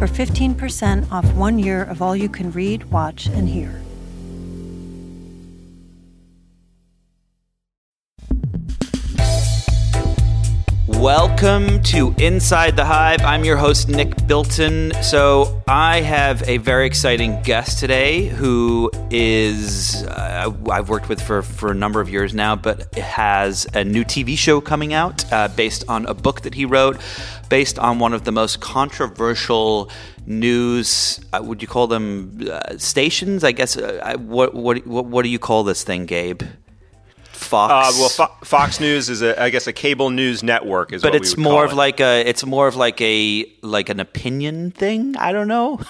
for 15% off one year of all you can read, watch, and hear. Welcome to Inside the Hive. I'm your host, Nick Bilton. So, I have a very exciting guest today who is, uh, I've worked with for, for a number of years now, but has a new TV show coming out uh, based on a book that he wrote, based on one of the most controversial news, uh, would you call them uh, stations? I guess, uh, what, what, what, what do you call this thing, Gabe? Fox. Uh, well, Fo- Fox News is, a, I guess, a cable news network. Is but what it's more of it. like a. It's more of like a like an opinion thing. I don't know.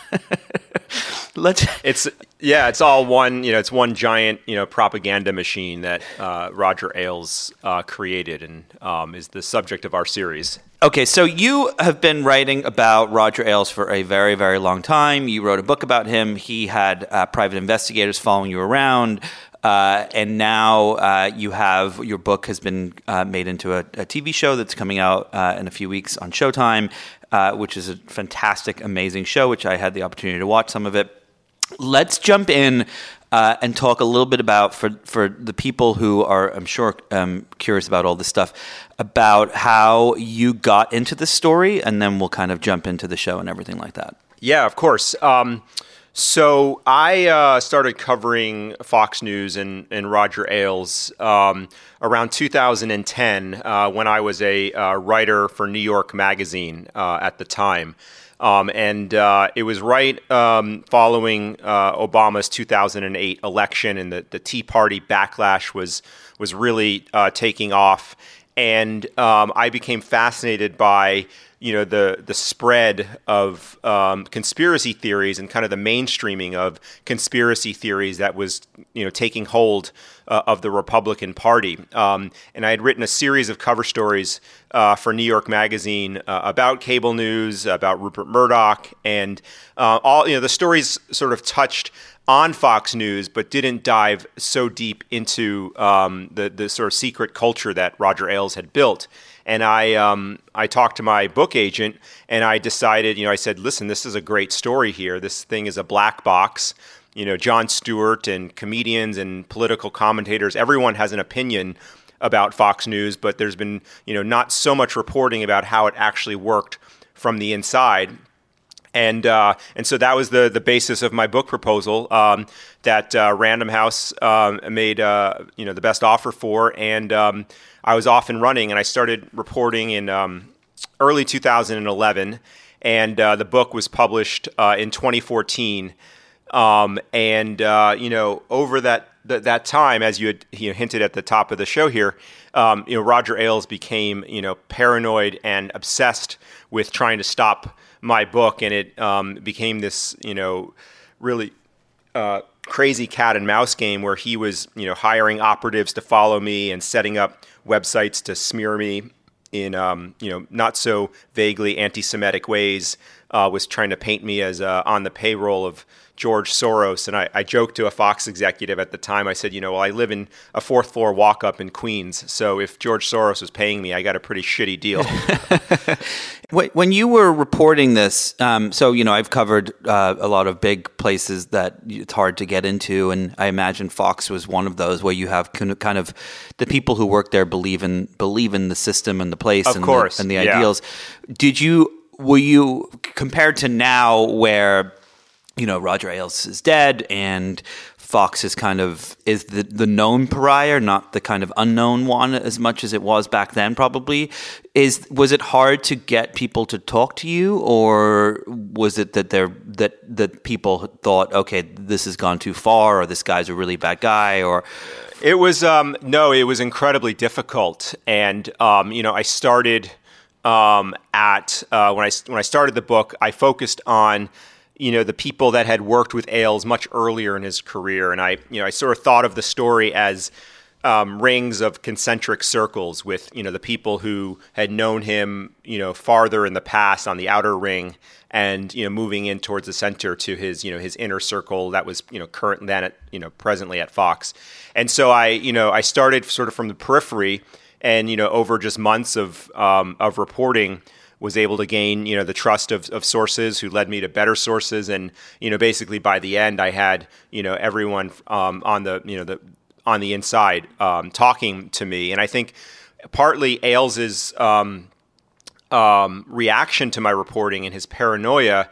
Let's. It's yeah, it's all one. You know, it's one giant you know propaganda machine that uh, Roger Ailes uh, created and um, is the subject of our series. Okay, so you have been writing about Roger Ailes for a very, very long time. You wrote a book about him. He had uh, private investigators following you around. Uh, and now uh, you have your book has been uh, made into a, a, TV show that's coming out uh, in a few weeks on Showtime, uh, which is a fantastic, amazing show, which I had the opportunity to watch some of it. Let's jump in uh, and talk a little bit about for for the people who are, I'm sure, um, curious about all this stuff, about how you got into the story, and then we'll kind of jump into the show and everything like that. Yeah, of course. Um, so I uh, started covering Fox News and, and Roger Ailes um, around 2010 uh, when I was a uh, writer for New York Magazine uh, at the time. Um, and uh, it was right um, following uh, Obama's 2008 election, and the, the Tea Party backlash was was really taking off. And um, I became fascinated by you know the the spread of um, conspiracy theories and kind of the mainstreaming of conspiracy theories that was you know taking hold uh, of the Republican Party. Um, and I had written a series of cover stories uh, for New York Magazine uh, about cable news, about Rupert Murdoch, and uh, all you know the stories sort of touched on Fox News, but didn't dive so deep into um, the the sort of secret culture that Roger Ailes had built and I um, I talked to my book agent, and I decided, you know, I said, listen, this is a great story here. This thing is a black box. You know, Jon Stewart and comedians and political commentators, everyone has an opinion about Fox News, but there's been, you know, not so much reporting about how it actually worked from the inside. And uh, and so that was the the basis of my book proposal um, that uh, Random House um, made uh, you know the best offer for, and um, I was off and running, and I started reporting in um, early 2011, and uh, the book was published uh, in 2014. Um, and uh, you know, over that th- that time, as you had you know, hinted at the top of the show here, you know, Roger Ailes became you know paranoid and obsessed with trying to stop my book, and it um, became this you know really uh, crazy cat and mouse game where he was you know hiring operatives to follow me and setting up websites to smear me in um, you know not so vaguely anti-Semitic ways. Uh, was trying to paint me as uh, on the payroll of George Soros, and I, I, joked to a Fox executive at the time. I said, you know, well, I live in a fourth floor walk up in Queens, so if George Soros was paying me, I got a pretty shitty deal. when you were reporting this, um, so you know, I've covered uh, a lot of big places that it's hard to get into, and I imagine Fox was one of those where you have kind of the people who work there believe in believe in the system and the place, of and course, the, and the yeah. ideals. Did you? Were you compared to now where you know Roger Ailes is dead and Fox is kind of is the the known pariah, not the kind of unknown one as much as it was back then. Probably is was it hard to get people to talk to you, or was it that they that that people thought, okay, this has gone too far, or this guy's a really bad guy, or it was um, no, it was incredibly difficult, and um, you know I started um, at uh, when I when I started the book, I focused on you know the people that had worked with Ailes much earlier in his career, and I you know I sort of thought of the story as um, rings of concentric circles with you know the people who had known him you know farther in the past on the outer ring and you know moving in towards the center to his you know his inner circle that was you know current then at you know presently at Fox and so I you know I started sort of from the periphery and you know over just months of um, of reporting was able to gain you know the trust of, of sources who led me to better sources and you know basically by the end I had you know everyone um, on the you know the on the inside um, talking to me. And I think partly Ailes's um, um, reaction to my reporting and his paranoia,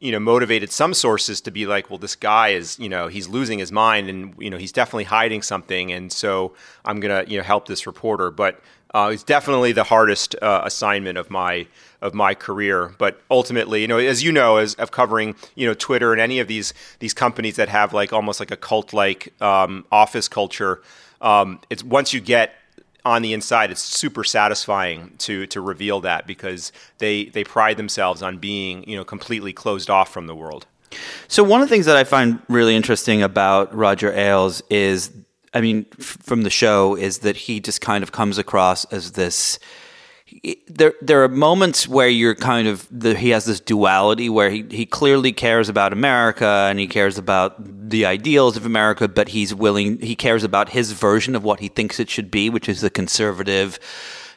you know, motivated some sources to be like, well, this guy is, you know, he's losing his mind and, you know, he's definitely hiding something. And so I'm going to, you know, help this reporter. But uh, it's definitely the hardest uh, assignment of my of my career. But ultimately, you know, as you know, as of covering, you know, Twitter and any of these these companies that have like almost like a cult like um, office culture, um, it's once you get on the inside, it's super satisfying to to reveal that because they they pride themselves on being you know completely closed off from the world. So one of the things that I find really interesting about Roger Ailes is, I mean, f- from the show, is that he just kind of comes across as this there there are moments where you're kind of the, he has this duality where he, he clearly cares about America and he cares about the ideals of America, but he's willing he cares about his version of what he thinks it should be, which is the conservative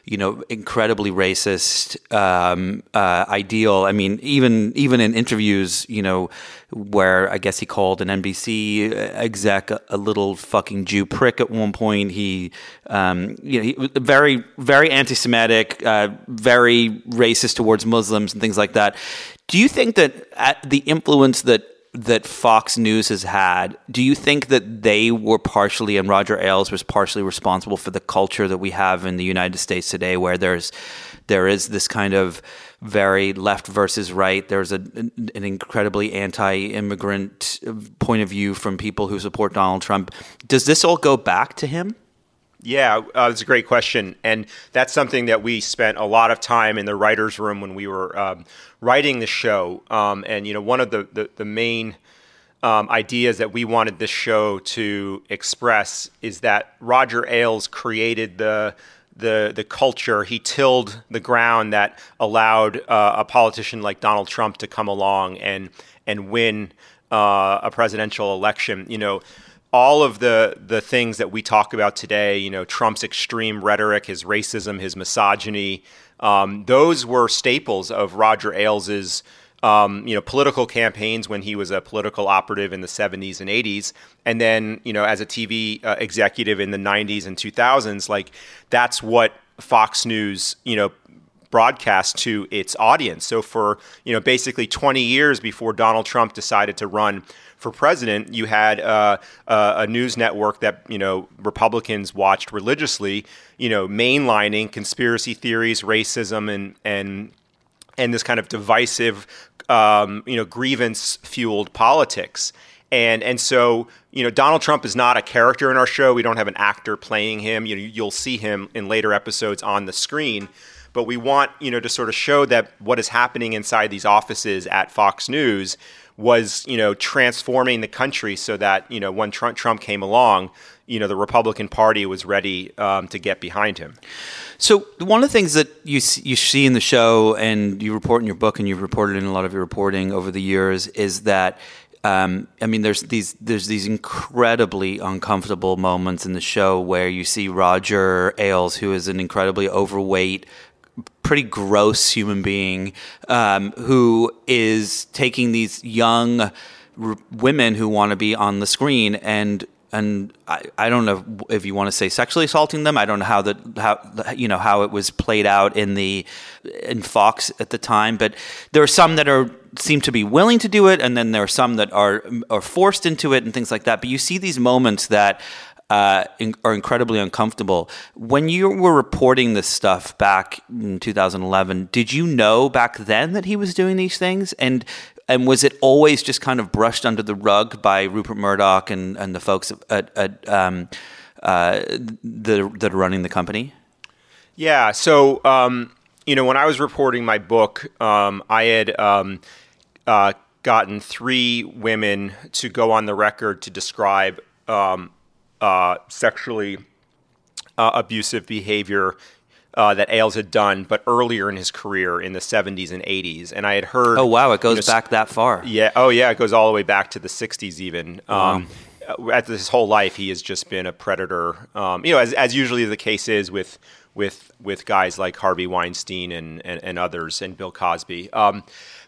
you know, incredibly racist um, uh, ideal. I mean, even even in interviews, you know, where I guess he called an NBC exec a, little fucking Jew prick at one point. He, um, you know, he, very very anti-Semitic, uh, very racist towards Muslims and things like that. Do you think that the influence that that Fox News has had, do you think that they were partially, and Roger Ailes was partially responsible for the culture that we have in the United States today, where there's there is this kind of very left versus right. There's a, an incredibly anti-immigrant uh, point of view from people who support Donald Trump. Does this all go back to him? Yeah, uh, it's a great question, and that's something that we spent a lot of time in the writers' room when we were um, writing the show. Um, and you know, one of the the, the main um, ideas that we wanted this show to express is that Roger Ailes created the the the culture. He tilled the ground that allowed uh, a politician like Donald Trump to come along and and win uh, a presidential election. You know all of the the things that we talk about today, you know, Trump's extreme rhetoric, his racism, his misogyny, um, those were staples of Roger Ailes' um, you know political campaigns when he was a political operative in the 70s and 80s, and then you know as a TV uh, executive in the 90s and 2000s. Like that's what Fox News you know broadcast to its audience. So for you know basically 20 years before Donald Trump decided to run for president, you had uh, uh, a news network that you know Republicans watched religiously, you know, mainlining conspiracy theories, racism, and and and this kind of divisive, um, you know, grievance fueled politics. And and so you know Donald Trump is not a character in our show. We don't have an actor playing him. You know, you'll see him in later episodes on the screen but we want you know to sort of show that what is happening inside these offices at Fox News was you know transforming the country so that you know when Trump, Trump came along, you know the Republican Party was ready um, to get behind him. So one of the things that you you see in the show, and you report in your book, and you've reported in a lot of your reporting over the years, is that. Um, I mean, there's these there's these incredibly uncomfortable moments in the show where you see Roger Ailes, who is an incredibly overweight, pretty gross human being um, who is taking these young r- women who want to be on the screen and and I, I don't know if you want to say sexually assaulting them. I don't know how that how you know how it was played out in the in Fox at the time, but there are some that are seem to be willing to do it, and then there are some that are are forced into it and things like that. But you see these moments that uh, in, are incredibly uncomfortable. When you were reporting this stuff back in 2011, did you know back then that he was doing these things? And and was it always just kind of brushed under the rug by Rupert Murdoch and, and the folks at, at um, uh, the, that are running the company? Yeah. So, um, you know, when I was reporting my book, um, I had um, uh, gotten three women to go on the record to describe um, uh, sexually uh, abusive behavior uh, that Ailes had done, but earlier in his career in the 70s and 80s. And I had heard. Oh wow, it goes you know, back that far. Yeah. Oh yeah, it goes all the way back to the 60s even. Um, at his whole life, he has just been a predator. Um, you know, as, as usually the case is with with with guys like Harvey Weinstein and and, and others, and Bill Cosby. Um,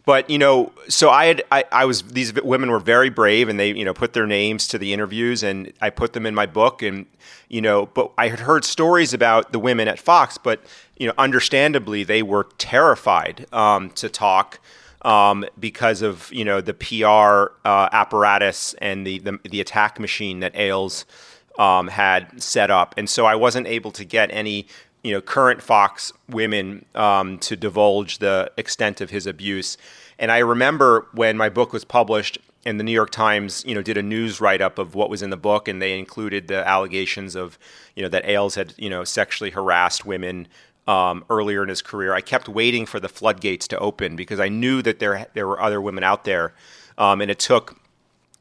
but you know, so I had I, I was these women were very brave, and they you know put their names to the interviews, and I put them in my book, and you know, but I had heard stories about the women at Fox, but you know, understandably, they were terrified um, to talk. Um, because of you know the PR uh, apparatus and the, the, the attack machine that Ailes um, had set up, and so I wasn't able to get any you know current Fox women um, to divulge the extent of his abuse. And I remember when my book was published, and the New York Times, you know, did a news write up of what was in the book, and they included the allegations of, you know, that Ailes had, you know, sexually harassed women um, earlier in his career. I kept waiting for the floodgates to open because I knew that there there were other women out there, um, and it took,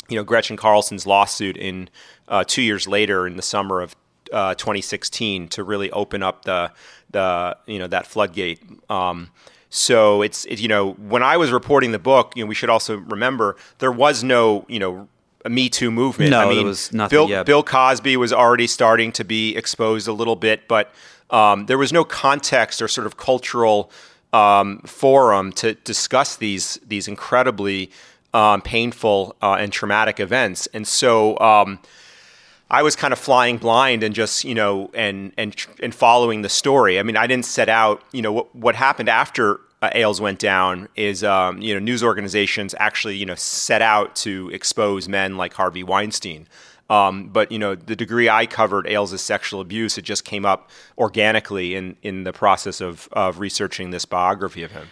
you know, Gretchen Carlson's lawsuit in uh, two years later in the summer of uh, 2016 to really open up the the you know that floodgate. Um, so it's it, you know when I was reporting the book, you know we should also remember there was no you know a Me Too movement. No, I mean, there was nothing Bill, yet. Bill Cosby was already starting to be exposed a little bit, but um, there was no context or sort of cultural um, forum to discuss these these incredibly um, painful uh, and traumatic events, and so. I was kind of flying blind and just you know and and and following the story. I mean, I didn't set out. You know what what happened after uh, Ailes went down is um, you know news organizations actually you know set out to expose men like Harvey Weinstein. Um, but you know the degree I covered Ailes' sexual abuse, it just came up organically in in the process of of researching this biography of him.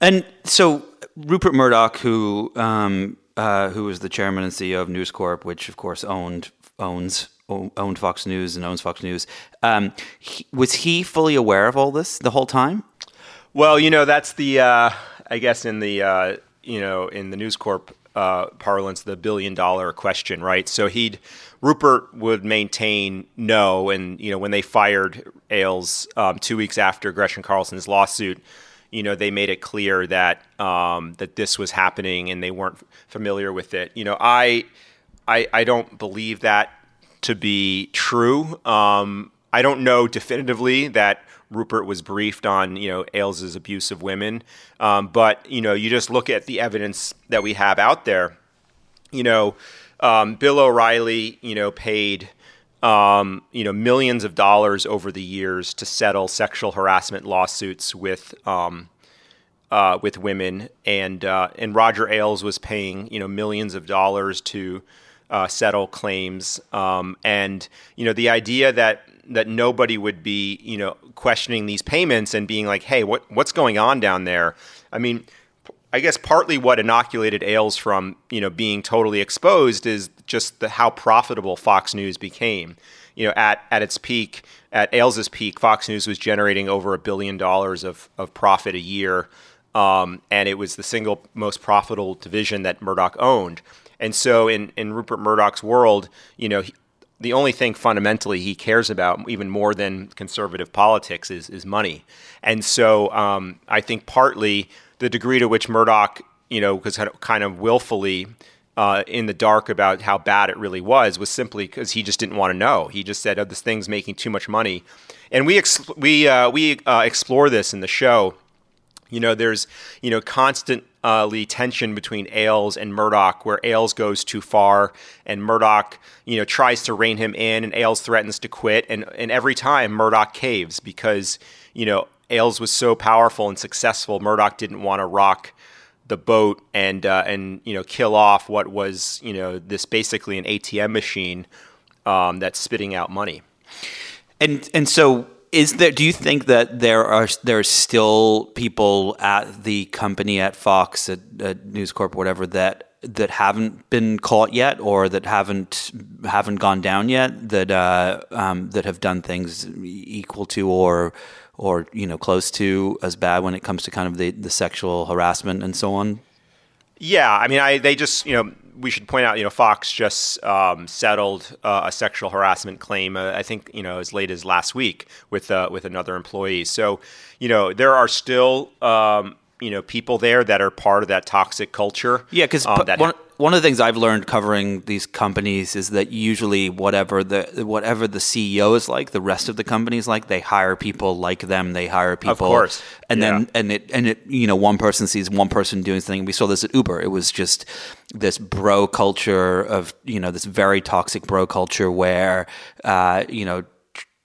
And so Rupert Murdoch, who um, uh, who was the chairman and CEO of News Corp, which of course owned owns owned Fox News and owns Fox News. Um, he, was he fully aware of all this the whole time? Well, you know that's the uh, I guess in the uh, you know in the News Corp uh, parlance the billion dollar question, right? So he'd Rupert would maintain no, and you know when they fired Ailes um, two weeks after Gretchen Carlson's lawsuit, you know they made it clear that um, that this was happening and they weren't familiar with it. You know I I, I don't believe that to be true. Um, I don't know definitively that Rupert was briefed on, you know, Ailes' abuse of women. Um, but, you know, you just look at the evidence that we have out there. You know, um, Bill O'Reilly, you know, paid, um, you know, millions of dollars over the years to settle sexual harassment lawsuits with, um, uh, with women, and uh, and Roger Ailes was paying, you know, millions of dollars to uh, settle claims. Um, and you know, the idea that that nobody would be you know questioning these payments and being like, hey, what what's going on down there? I mean. I guess partly what inoculated Ailes from you know being totally exposed is just the, how profitable Fox News became. You know, at, at its peak, at Ailes's peak, Fox News was generating over a billion dollars of, of profit a year, um, and it was the single most profitable division that Murdoch owned. And so, in, in Rupert Murdoch's world, you know, he, the only thing fundamentally he cares about, even more than conservative politics, is is money. And so, um, I think partly the degree to which Murdoch, you know, was kind of willfully uh, in the dark about how bad it really was, was simply because he just didn't want to know. He just said, "Oh, this thing's making too much money," and we ex- we uh, we uh, explore this in the show. You know, there's you know constantly tension between Ailes and Murdoch, where Ailes goes too far, and Murdoch you know tries to rein him in, and Ailes threatens to quit, and and every time Murdoch caves because you know Ailes was so powerful and successful, Murdoch didn't want to rock the boat and uh, and you know kill off what was you know this basically an ATM machine um, that's spitting out money. And and so is there do you think that there are there still people at the company at Fox at, at News Corp whatever that that haven't been caught yet or that haven't haven't gone down yet that uh, um, that have done things equal to or or you know close to as bad when it comes to kind of the, the sexual harassment and so on? Yeah, I mean, I they just you know we should point out you know Fox just um, settled uh, a sexual harassment claim. Uh, I think you know as late as last week with uh, with another employee. So you know there are still um, you know people there that are part of that toxic culture. Yeah, because um, one, one of the things I've learned covering these companies is that usually whatever the whatever the CEO is like, the rest of the company is like. They hire people like them. They hire people, of course, and yeah. then and it and it you know one person sees one person doing something. We saw this at Uber. It was just this bro culture of you know this very toxic bro culture where uh, you know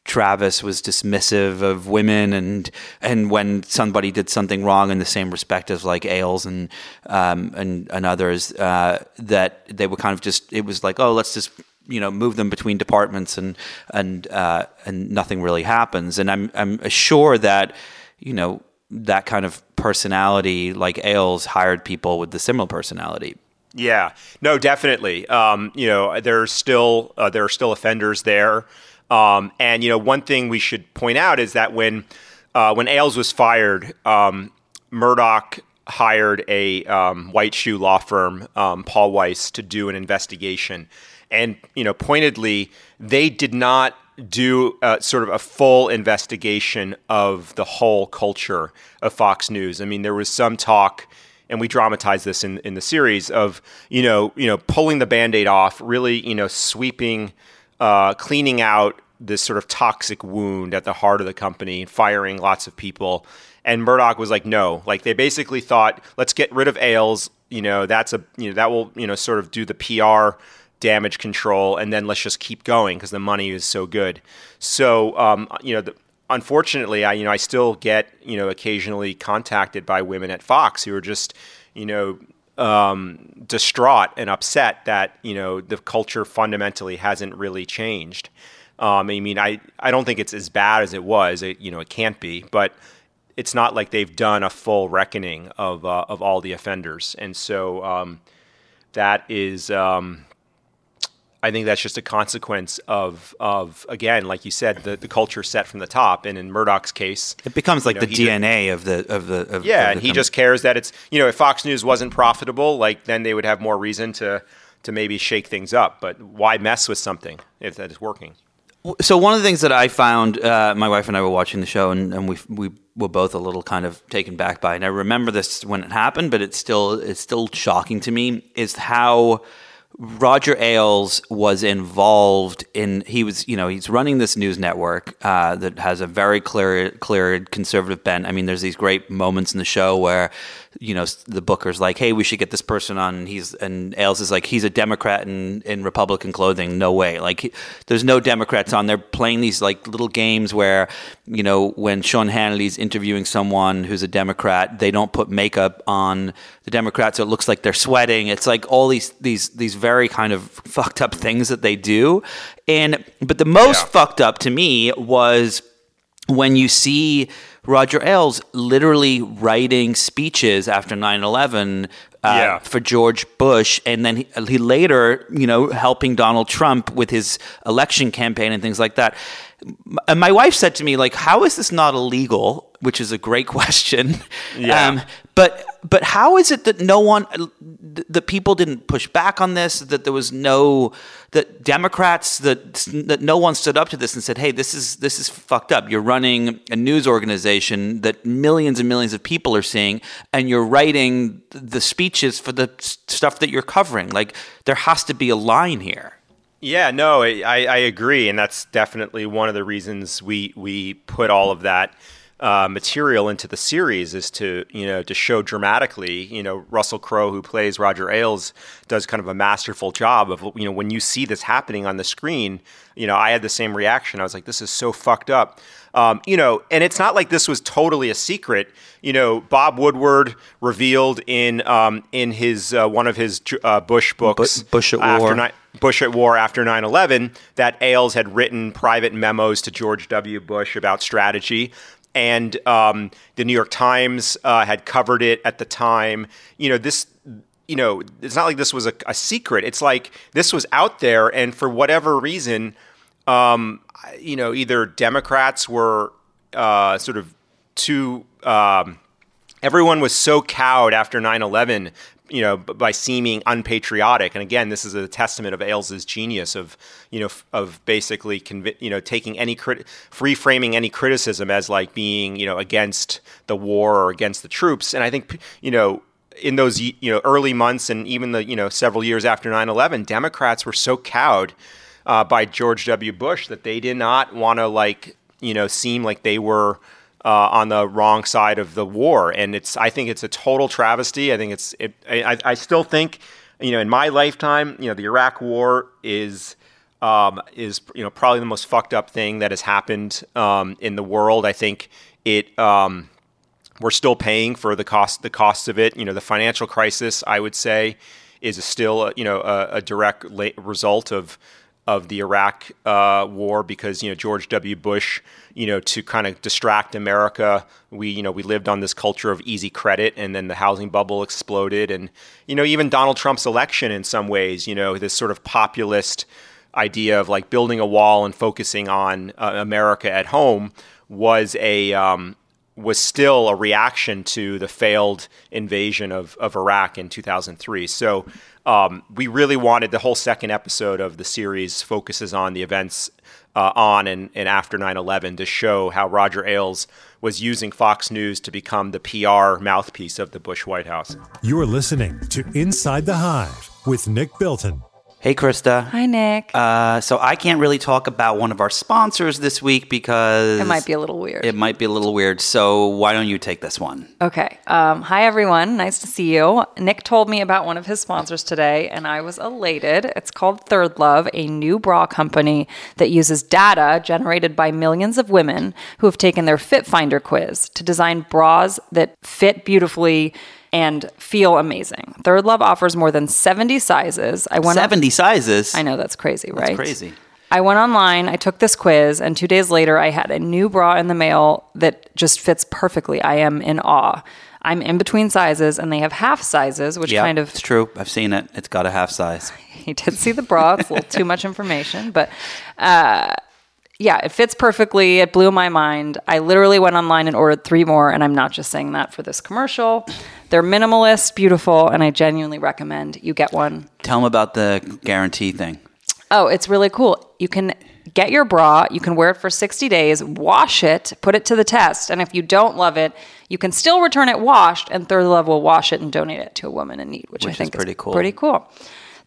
Travis was dismissive of women, and and when somebody did something wrong in the same respect as like Ailes and um, and and others, uh, that they were kind of just it was like oh let's just you know move them between departments and and uh, and nothing really happens, and I'm I'm sure that you know that kind of personality like Ailes hired people with the similar personality. Yeah, no, definitely. Um, you know, there's still uh, there are still offenders there. Um, and you know, one thing we should point out is that when uh, when Ailes was fired, um, Murdoch hired a um, white shoe law firm, um, Paul Weiss, to do an investigation. And you know, pointedly, they did not do sort of a full investigation of the whole culture of Fox News. I mean, there was some talk and we dramatize this in, in the series of you know you know pulling the band-aid off really you know sweeping uh, cleaning out this sort of toxic wound at the heart of the company, firing lots of people. And Murdoch was like, no, like they basically thought, let's get rid of Ailes. You know, that's a you know that will you know sort of do the PR damage control, and then let's just keep going because the money is so good. So um, you know, the, unfortunately, I you know I still get you know occasionally contacted by women at Fox who are just you know um, distraught and upset that you know the culture fundamentally hasn't really changed. Um, I mean, I, I don't think it's as bad as it was. It, you know, it can't be, but it's not like they've done a full reckoning of uh, of all the offenders, and so um, that is. Um, I think that's just a consequence of, of again, like you said, the, the culture set from the top. And in Murdoch's case, it becomes like you know, the DNA of the of the of, yeah, of and he just cares that it's you know if Fox News wasn't profitable, like then they would have more reason to to maybe shake things up. But why mess with something if that is working? So one of the things that I found, uh, my wife and I were watching the show, and, and we we were both a little kind of taken back by. it. And I remember this when it happened, but it's still it's still shocking to me. Is how Roger Ailes was involved in. He was, you know, he's running this news network uh, that has a very clear, clear conservative bent. I mean, there's these great moments in the show where, you know, the booker's like, "Hey, we should get this person on." And he's and Ailes is like, "He's a Democrat in in Republican clothing. No way. Like, he, there's no Democrats on. They're playing these like little games where, you know, when Sean Hannity's interviewing someone who's a Democrat, they don't put makeup on the Democrats, so it looks like they're sweating. It's like all these these these very kind of fucked up things that they do. And but the most Yeah. fucked up to me was when you see Roger Ailes literally writing speeches after 9/11 uh, Yeah. for George Bush, and then he, he later, you know, helping Donald Trump with his election campaign and things like that. And my wife said to me, like, "How is this not illegal?" Which is a great question. Yeah. Um, but but how is it that no one, that people didn't push back on this? That there was no that Democrats that that no one stood up to this and said, "Hey, this is this is fucked up. You're running a news organization that millions and millions of people are seeing, and you're writing the speeches for the stuff that you're covering. Like there has to be a line here." Yeah, no, I, I agree, and that's definitely one of the reasons we we put all of that uh, material into the series is to you know to show dramatically. You know, Russell Crowe, who plays Roger Ailes, does kind of a masterful job of you know when you see this happening on the screen. You know, I had the same reaction. I was like, this is so fucked up. Um, you know, and it's not like this was totally a secret. You know, Bob Woodward revealed in um, in his uh, one of his uh, Bush books, Bush at after War. ni- Bush at war after 9 11 that Ailes had written private memos to George W. Bush about strategy. And um, the New York Times uh, had covered it at the time. You know, this, you know, it's not like this was a, a secret. It's like this was out there. And for whatever reason, um, you know, either Democrats were uh, sort of too. Um, everyone was so cowed after 9-11 you know, by seeming unpatriotic. And again, this is a testament of Ailes' genius of, you know, of basically, you know, taking any crit- free framing any criticism as like being, you know, against the war or against the troops. And I think, you know, in those you know early months and even the you know several years after 9/11, Democrats were so cowed uh, by George W. Bush that they did not want to like you know seem like they were uh, on the wrong side of the war. And it's I think it's a total travesty. I think it's it, I, I still think you know in my lifetime you know the Iraq War is. Um, is you know probably the most fucked up thing that has happened um, in the world. I think it um, we're still paying for the cost the costs of it. You know, the financial crisis, I would say, is still you know a, a direct result of of the Iraq uh, war because you know George W. Bush, you know, to kind of distract America, we you know we lived on this culture of easy credit, and then the housing bubble exploded, and you know even Donald Trump's election in some ways, you know, this sort of populist idea of like building a wall and focusing on uh, America at home was a um, was still a reaction to the failed invasion of, of Iraq in 2003. So um, we really wanted the whole second episode of the series focuses on the events uh, on and, and after 9 11 to show how Roger Ailes was using Fox News to become the PR mouthpiece of the Bush White House. You're listening to Inside the Hive with Nick Bilton. Hey, Krista. Hi, Nick. Uh, so I can't really talk about one of our sponsors this week because it might be a little weird. It might be a little weird. So why don't you take this one? Okay. Um, hi, everyone. Nice to see you. Nick told me about one of his sponsors today, and I was elated. It's called Third Love, a new bra company that uses data generated by millions of women who have taken their Fit Finder quiz to design bras that fit beautifully and feel amazing. Third Love offers more than 70 sizes. I went 70 on, sizes? I know that's crazy, right? That's crazy. I went online, I took this quiz, and two days later, I had a new bra in the mail that just fits perfectly. I am in awe. I'm in between sizes, and they have half sizes, which yep, kind of. It's true. I've seen it. It's got a half size. He did see the bra. It's a little too much information, but. Uh, yeah, it fits perfectly. It blew my mind. I literally went online and ordered three more, and I'm not just saying that for this commercial. They're minimalist, beautiful, and I genuinely recommend you get one. Tell them about the guarantee thing. Oh, it's really cool. You can get your bra, you can wear it for 60 days, wash it, put it to the test, and if you don't love it, you can still return it washed, and Third Love will wash it and donate it to a woman in need, which, which I think is pretty is cool. Pretty cool.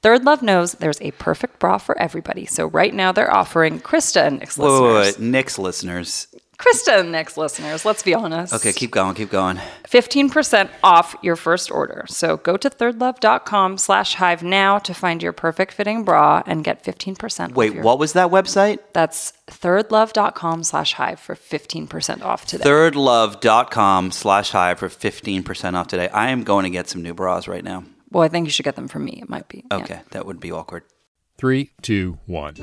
Third Love knows there's a perfect bra for everybody. So right now they're offering Krista and Nick's whoa, listeners. Whoa, whoa, Nick's listeners. Krista and Nick's listeners, let's be honest. Okay, keep going, keep going. 15% off your first order. So go to thirdlove.com slash hive now to find your perfect fitting bra and get 15% Wait, your, what was that website? That's thirdlove.com slash hive for 15% off today. Thirdlove.com slash hive for 15% off today. I am going to get some new bras right now. Well, I think you should get them from me. It might be. Okay, yeah. that would be awkward. Three, two, one.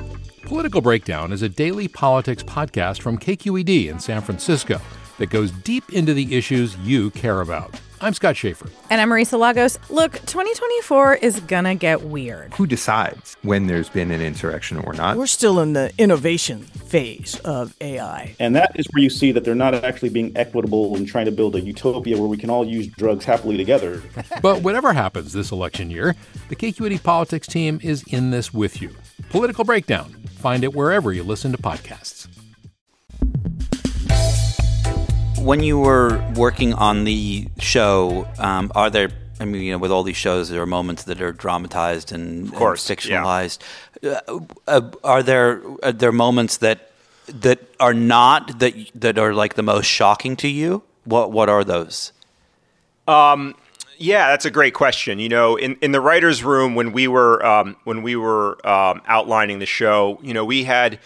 Political Breakdown is a daily politics podcast from KQED in San Francisco that goes deep into the issues you care about. I'm Scott Shafer. And I'm Marisa Lagos. Look, 2024 is gonna get weird. Who decides when there's been an insurrection or not? We're still in the innovation phase of AI. And that is where you see that they're not actually being equitable and trying to build a utopia where we can all use drugs happily together. but whatever happens this election year, the KQED politics team is in this with you. Political Breakdown. Find it wherever you listen to podcasts when you were working on the show, um, are there? I mean, you know, with all these shows, there are moments that are dramatized and, of course, and fictionalized. Yeah. Uh, uh, are there are there moments that that are not that that are like the most shocking to you? What what are those? Um, yeah, that's a great question. You know, in, in the writers' room when we were um, when we were um, outlining the show, you know, we had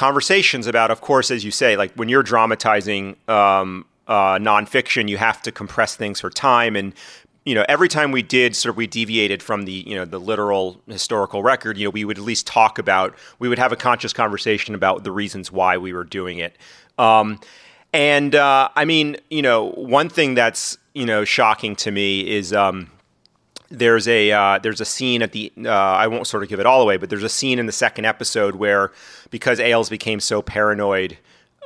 conversations about, of course, as you say, like when you're dramatizing um, uh, nonfiction, you have to compress things for time. And you know, every time we did, sort of, we deviated from the you know the literal historical record. You know, we would at least talk about, we would have a conscious conversation about the reasons why we were doing it. Um, and uh, I mean, you know, one thing that's you know shocking to me is. Um, there's a uh, there's a scene at the uh, I won't sort of give it all away, but there's a scene in the second episode where because Ailes became so paranoid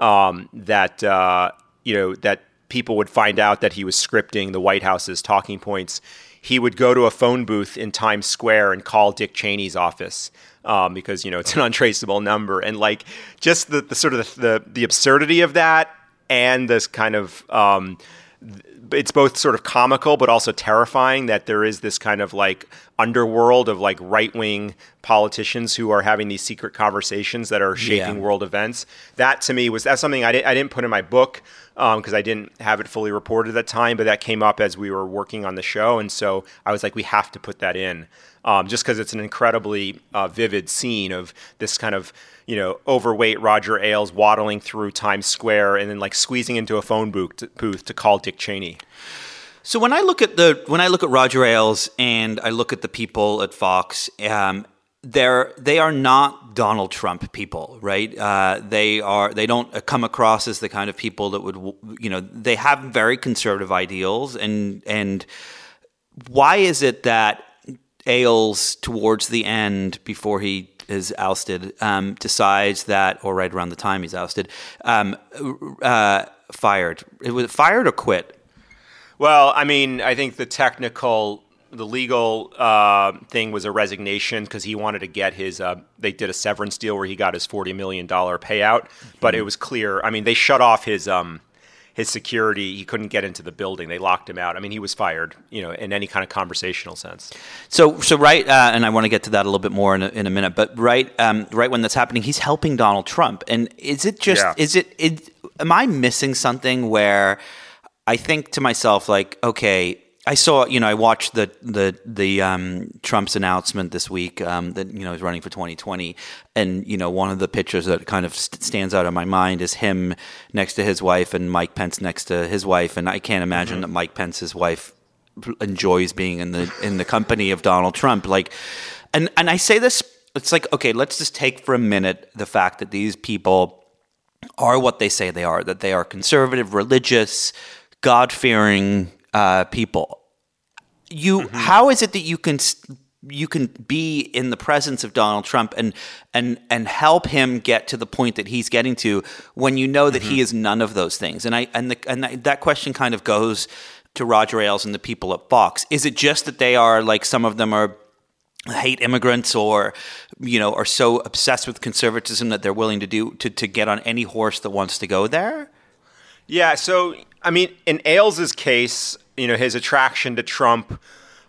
um, that uh, you know that people would find out that he was scripting the White House's talking points. he would go to a phone booth in Times Square and call Dick Cheney's office. Um, because you know it's an untraceable number, and like just the, the sort of the, the, the absurdity of that, and this kind of um, it's both sort of comical but also terrifying that there is this kind of like underworld of like right wing politicians who are having these secret conversations that are shaping Yeah. world events. That to me was that's something I didn't I didn't put in my book because I didn't have it fully reported at that time, but that came up as we were working on the show, and so I was like, we have to put that in, um, just because it's an incredibly uh, vivid scene of this kind of you know overweight Roger Ailes waddling through Times Square and then like squeezing into a phone booth to, booth to call Dick Cheney. So when I look at the when I look at Roger Ailes and I look at the people at Fox, um, they're they are not Donald Trump people, right? Uh, they are they don't come across as the kind of people that would you know they have very conservative ideals and and why is it that Ailes towards the end before he is ousted um, decides that or right around the time he's ousted um, uh, fired it was fired or quit Well, I mean, I think the technical, the legal uh, thing was a resignation because he wanted to get his. Uh, they did a severance deal where he got his forty million dollar payout, but it was clear. I mean, they shut off his um, his security. He couldn't get into the building. They locked him out. I mean, he was fired. You know, in any kind of conversational sense. So, so right, uh, and I want to get to that a little bit more in a, in a minute. But right, um, right when that's happening, he's helping Donald Trump, and is it just? Yeah. Is it, it? Am I missing something where I think to myself, like, okay, I saw, you know, I watched the the the um, Trump's announcement this week um, that you know he's running for 2020, and you know, one of the pictures that kind of st- stands out in my mind is him next to his wife and Mike Pence next to his wife, and I can't imagine that Mike Pence's wife enjoys being in the in the company of Donald Trump. Like, and and I say this, it's like okay, let's just take for a minute the fact that these people are what they say they are, that they are conservative, religious, God fearing uh, people. You, how is it that you can you can be in the presence of Donald Trump and and and help him get to the point that he's getting to when you know that he is none of those things? And I and the, and that- that question kind of goes to Roger Ailes and the people at Fox. Is it just that they are like some of them are hate immigrants or you know are so obsessed with conservatism that they're willing to do to, to get on any horse that wants to go there Yeah, so I mean, in Ailes' case, you know, his attraction to Trump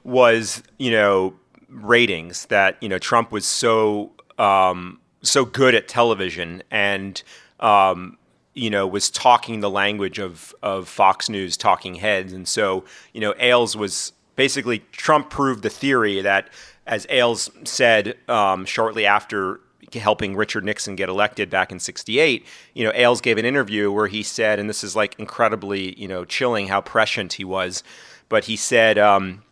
was, you know, ratings that you know Trump was so um, so good at television and um, you know was talking the language of of Fox News talking heads, and so you know Ailes was basically Trump proved the theory that, as Ailes said um, shortly after helping Richard Nixon get elected back in 68, you know, Ailes gave an interview where he said, and this is like incredibly, you know, chilling how prescient he was, but he said, um,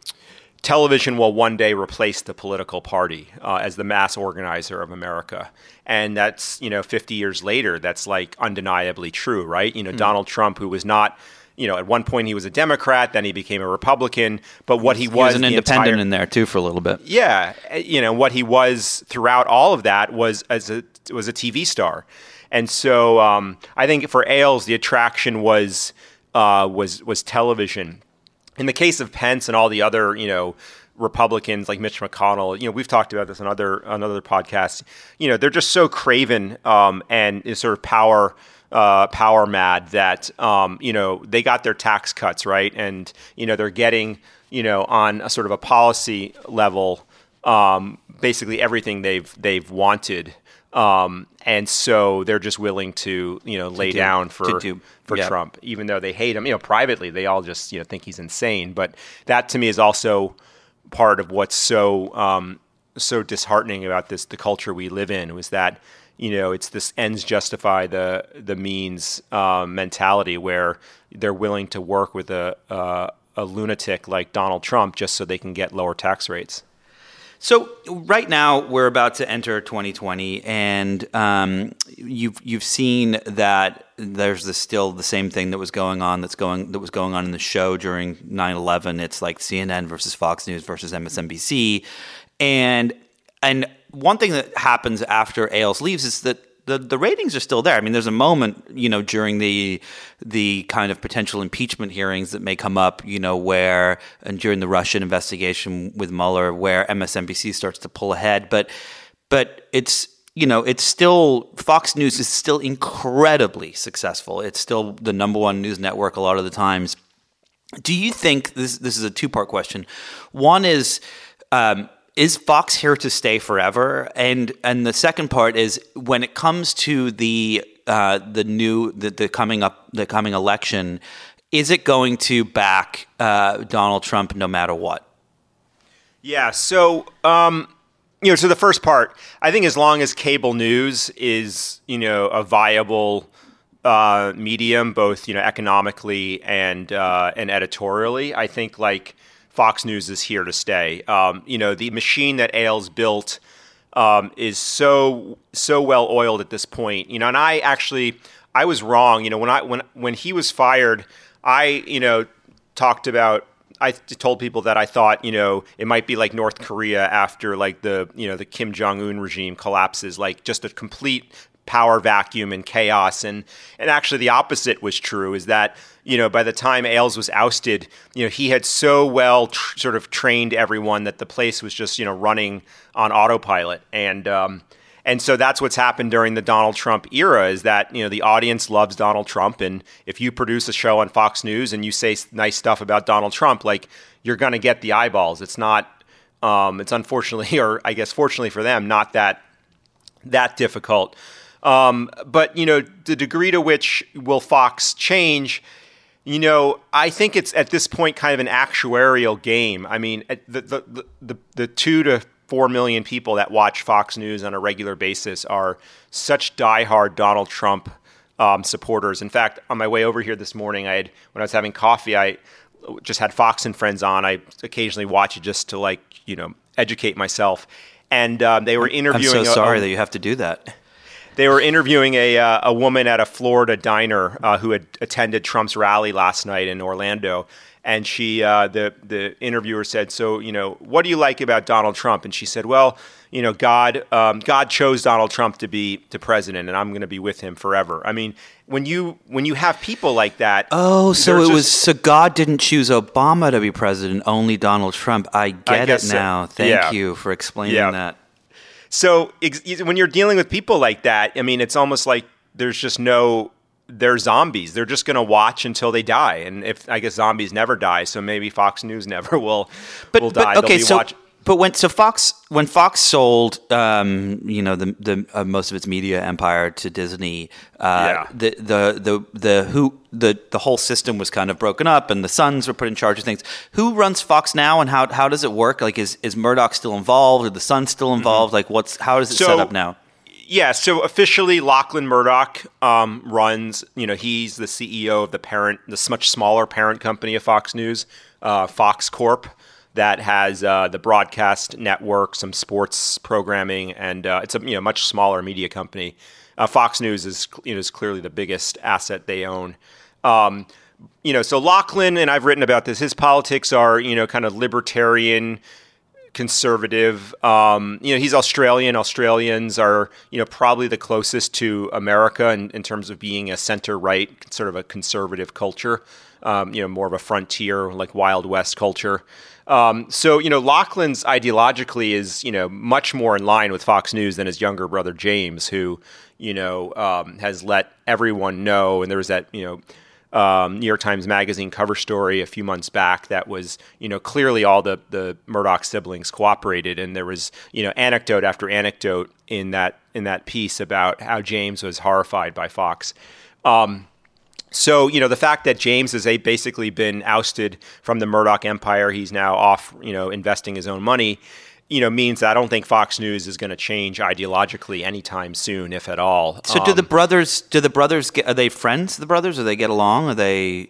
television will one day replace the political party uh, as the mass organizer of America. And that's, you know, 50 years later, that's like undeniably true, right? You know, Donald Trump, who was not, you know, at one point he was a Democrat, then he became a Republican, but what he, he was an independent entire- in there too for a little bit yeah, you know what he was throughout all of that was as a was a TV star, and so um, I think for Ailes the attraction was uh, was was television. In the case of Pence and all the other you know Republicans like Mitch McConnell, you know we've talked about this on other on other podcasts. You know they're just so craven um, and is sort of power uh, power mad that um, you know they got their tax cuts right, and you know they're getting you know on a sort of a policy level um, basically everything they've they've wanted. Um, and so they're just willing to, you know, lay do- down for do- for yeah. Trump, even though they hate him. You know, privately they all just you know think he's insane. But that to me is also part of what's so um, so disheartening about this the culture we live in was that you know it's this ends justify the the means um, mentality where they're willing to work with a, a a lunatic like Donald Trump just so they can get lower tax rates. So right now we're about to enter 2020, and um, you've you've seen that there's this still the same thing that was going on that's going that was going on in the show during 9/11. It's like CNN versus Fox News versus MSNBC, and and one thing that happens after Ailes leaves is that the, the ratings are still there. I mean, there's a moment, you know, during the the kind of potential impeachment hearings that may come up, you know, where and during the Russian investigation with Mueller, where MSNBC starts to pull ahead, but but it's you know, it's still Fox News is still incredibly successful. It's still the number one news network a lot of the times. Do you think this this is a two part question? One is um, is Fox here to stay forever? And and the second part is when it comes to the uh, the new the, the coming up the coming election, is it going to back uh, Donald Trump no matter what? Yeah. So. Um, you know, so the first part, I think, as long as cable news is, you know, a viable uh, medium, both you know economically and uh, and editorially, I think like Fox News is here to stay. Um, you know, the machine that Ailes built um, is so so well oiled at this point. You know, and I actually I was wrong. You know, when I when when he was fired, I you know talked about I told people that I thought, you know, it might be like North Korea after like the, you know, the Kim Jong Un regime collapses, like just a complete power vacuum and chaos. And and actually, the opposite was true. Is that you know by the time Ailes was ousted, you know he had so well tr- sort of trained everyone that the place was just you know running on autopilot. And um, and so that's what's happened during the Donald Trump era is that you know the audience loves Donald Trump, and if you produce a show on Fox News and you say nice stuff about Donald Trump, like you're going to get the eyeballs. It's not. Um, it's unfortunately, or I guess fortunately for them, not that that difficult. Um, but you know, the degree to which will Fox change, you know, I think it's at this point kind of an actuarial game. I mean, the the the, the two to four million people that watch Fox News on a regular basis are such diehard Donald Trump um, supporters. In fact, on my way over here this morning, I had when I was having coffee, I just had Fox and Friends on. I occasionally watch it just to like you know educate myself. And um, they were interviewing. I'm so sorry a, that you have to do that they were interviewing a, uh, a woman at a Florida diner uh, who had attended Trump's rally last night in Orlando. And she, uh, the the interviewer said, "So, you know, what do you like about Donald Trump?" And she said, "Well, you know, God, um, God chose Donald Trump to be the president, and I'm going to be with him forever." I mean, when you when you have people like that, oh, so it just, was so God didn't choose Obama to be president, only Donald Trump. I get I it now. So. Thank yeah. you for explaining yeah. that. So ex- when you're dealing with people like that, I mean, it's almost like there's just no they're zombies. They're just going to watch until they die. And if I guess zombies never die, so maybe Fox News never will but, will die. But, okay, so watch- but when so Fox when Fox sold um, you know the the uh, most of its media empire to Disney, uh, yeah. the the the the who the the whole system was kind of broken up, and the sons were put in charge of things. Who runs Fox now, and how how does it work? Like, is is Murdoch still involved? Are the sons still mm-hmm. involved? Mm-hmm. Like, what's how is it so, set up now? Yeah, so officially, Lachlan Murdoch um, runs. You know, he's the CEO of the parent, this much smaller parent company of Fox News, uh, Fox Corp that has uh, the broadcast network, some sports programming, and uh, it's a you know much smaller media company. Uh, Fox News is you know is clearly the biggest asset they own. Um, you know, so Lachlan and I've written about this. His politics are you know kind of libertarian, conservative. Um, you know, he's Australian. Australians are you know probably the closest to America in, in terms of being a center right, sort of a conservative culture. Um, you know, more of a frontier like Wild West culture. Um, so you know, Lachlan's ideologically is you know much more in line with Fox News than his younger brother James, who you know um, has let everyone know. And there was that you know. Um, New York Times Magazine cover story a few months back that was, you know, clearly all the the Murdoch siblings cooperated, and there was, you know, anecdote after anecdote in that in that piece about how James was horrified by Fox. Um, so, you know, the fact that James has basically been ousted from the Murdoch empire, he's now off, you know, investing his own money, you know, means that I don't think Fox News is going to change ideologically anytime soon, if at all. So, um, do the brothers, do the brothers, get, are they friends, the brothers? Do they get along? Are they,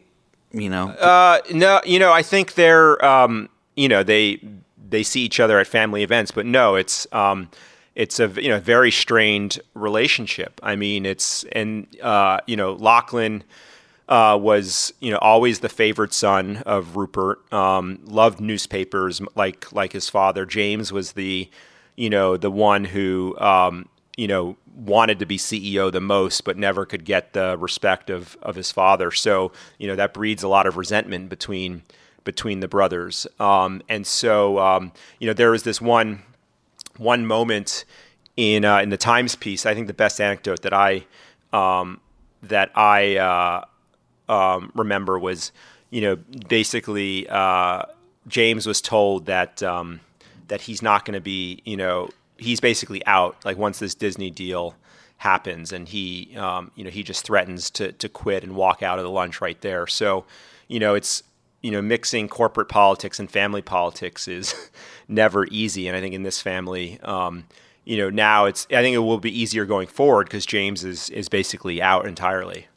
you know? Uh, no, you know, I think they're, um, you know, they, they see each other at family events, but no, it's, um, it's a you know very strained relationship. I mean, it's and uh, you know Lachlan uh, was you know always the favorite son of Rupert. Um, loved newspapers like like his father. James was the you know the one who um, you know, wanted to be CEO the most, but never could get the respect of of his father. So you know that breeds a lot of resentment between between the brothers. Um, and so um, you know there was this one one moment in uh, in the Times piece. I think the best anecdote that I um, that I uh, um, remember was you know basically uh, James was told that um, that he's not going to be you know he's basically out. Like once this Disney deal happens, and he, um, you know, he just threatens to to quit and walk out of the lunch right there. So, you know, it's you know, mixing corporate politics and family politics is never easy. And I think in this family, um, you know, now it's I think it will be easier going forward because James is is basically out entirely.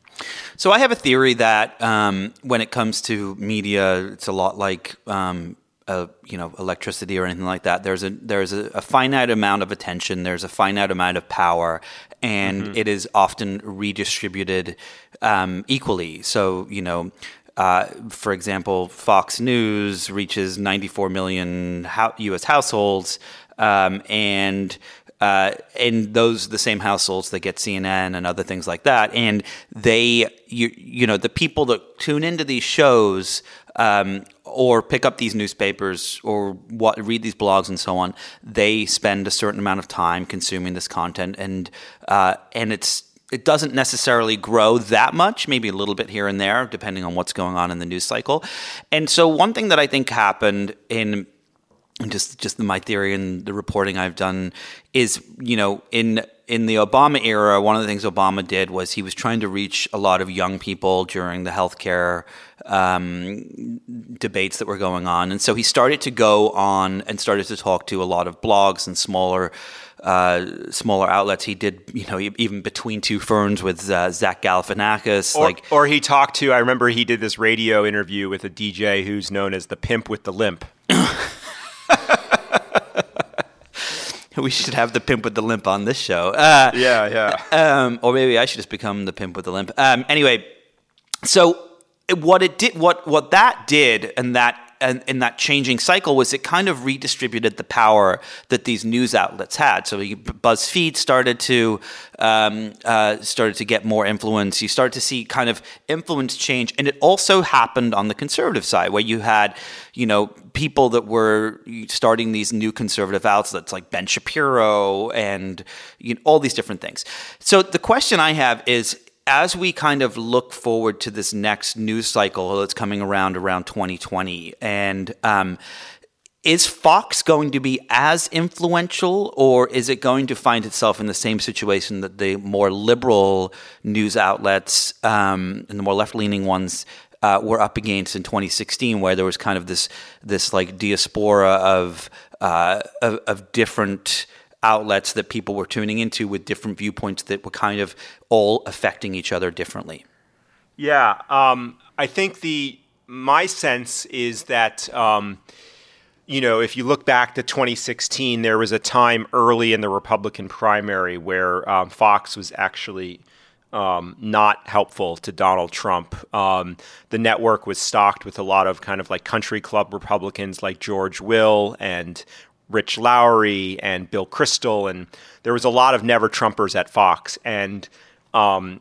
So I have a theory that um, when it comes to media, it's a lot like um, uh, you know electricity or anything like that. There's a there's a, a, finite amount of attention. There's a finite amount of power, and mm-hmm. it is often redistributed um, equally. So you know. Uh, for example, Fox News reaches 94 million U.S. households, um, and uh, and those the same households that get CNN and other things like that. And they, you, you know, the people that tune into these shows um, or pick up these newspapers or what, read these blogs and so on, they spend a certain amount of time consuming this content, and uh, and it's it doesn't necessarily grow that much, maybe a little bit here and there, depending on what's going on in the news cycle. And so, one thing that I think happened in just just my theory and the reporting I've done is, you know, in in the Obama era, one of the things Obama did was he was trying to reach a lot of young people during the healthcare um, debates that were going on, and so he started to go on and started to talk to a lot of blogs and smaller. Uh, smaller outlets. He did, you know, even between two ferns with uh, Zach Galifianakis. Or, like, or he talked to. I remember he did this radio interview with a DJ who's known as the pimp with the limp. we should have the pimp with the limp on this show. Uh, yeah, yeah. Um, or maybe I should just become the pimp with the limp. Um, anyway, so what it did, what what that did, and that and in that changing cycle was it kind of redistributed the power that these news outlets had. So BuzzFeed started to um, uh, started to get more influence. You start to see kind of influence change, and it also happened on the conservative side, where you had you know people that were starting these new conservative outlets like Ben Shapiro and you know, all these different things. So the question I have is as we kind of look forward to this next news cycle that's coming around around 2020 and um, is Fox going to be as influential, or is it going to find itself in the same situation that the more liberal news outlets um, and the more left-leaning ones uh, were up against in 2016, where there was kind of this this like diaspora of uh, of, of different outlets that people were tuning into with different viewpoints that were kind of all affecting each other differently. Yeah, um, I think the my sense is that um, you know if you look back to 2016, there was a time early in the Republican primary where um, Fox was actually. Um, not helpful to Donald Trump. Um, the network was stocked with a lot of kind of like country club Republicans like George Will and Rich Lowry and Bill Kristol, and there was a lot of never Trumpers at Fox, and um,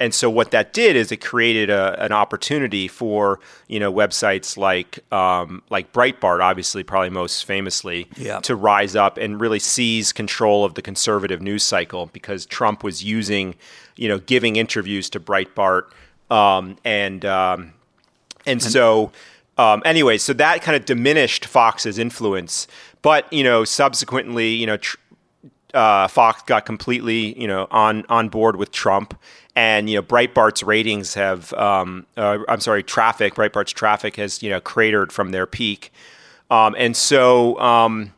and so what that did is it created a, an opportunity for you know websites like um, like Breitbart, obviously probably most famously, yeah. to rise up and really seize control of the conservative news cycle because Trump was using you know giving interviews to Breitbart um, and, um, and and so. Um, anyway, so that kind of diminished Fox's influence but you know, subsequently, you know, tr- uh, Fox got completely you know on on board with Trump, and you know Breitbart's ratings have um, uh, I'm sorry, traffic Breitbart's traffic has you know cratered from their peak, um, and so. Um,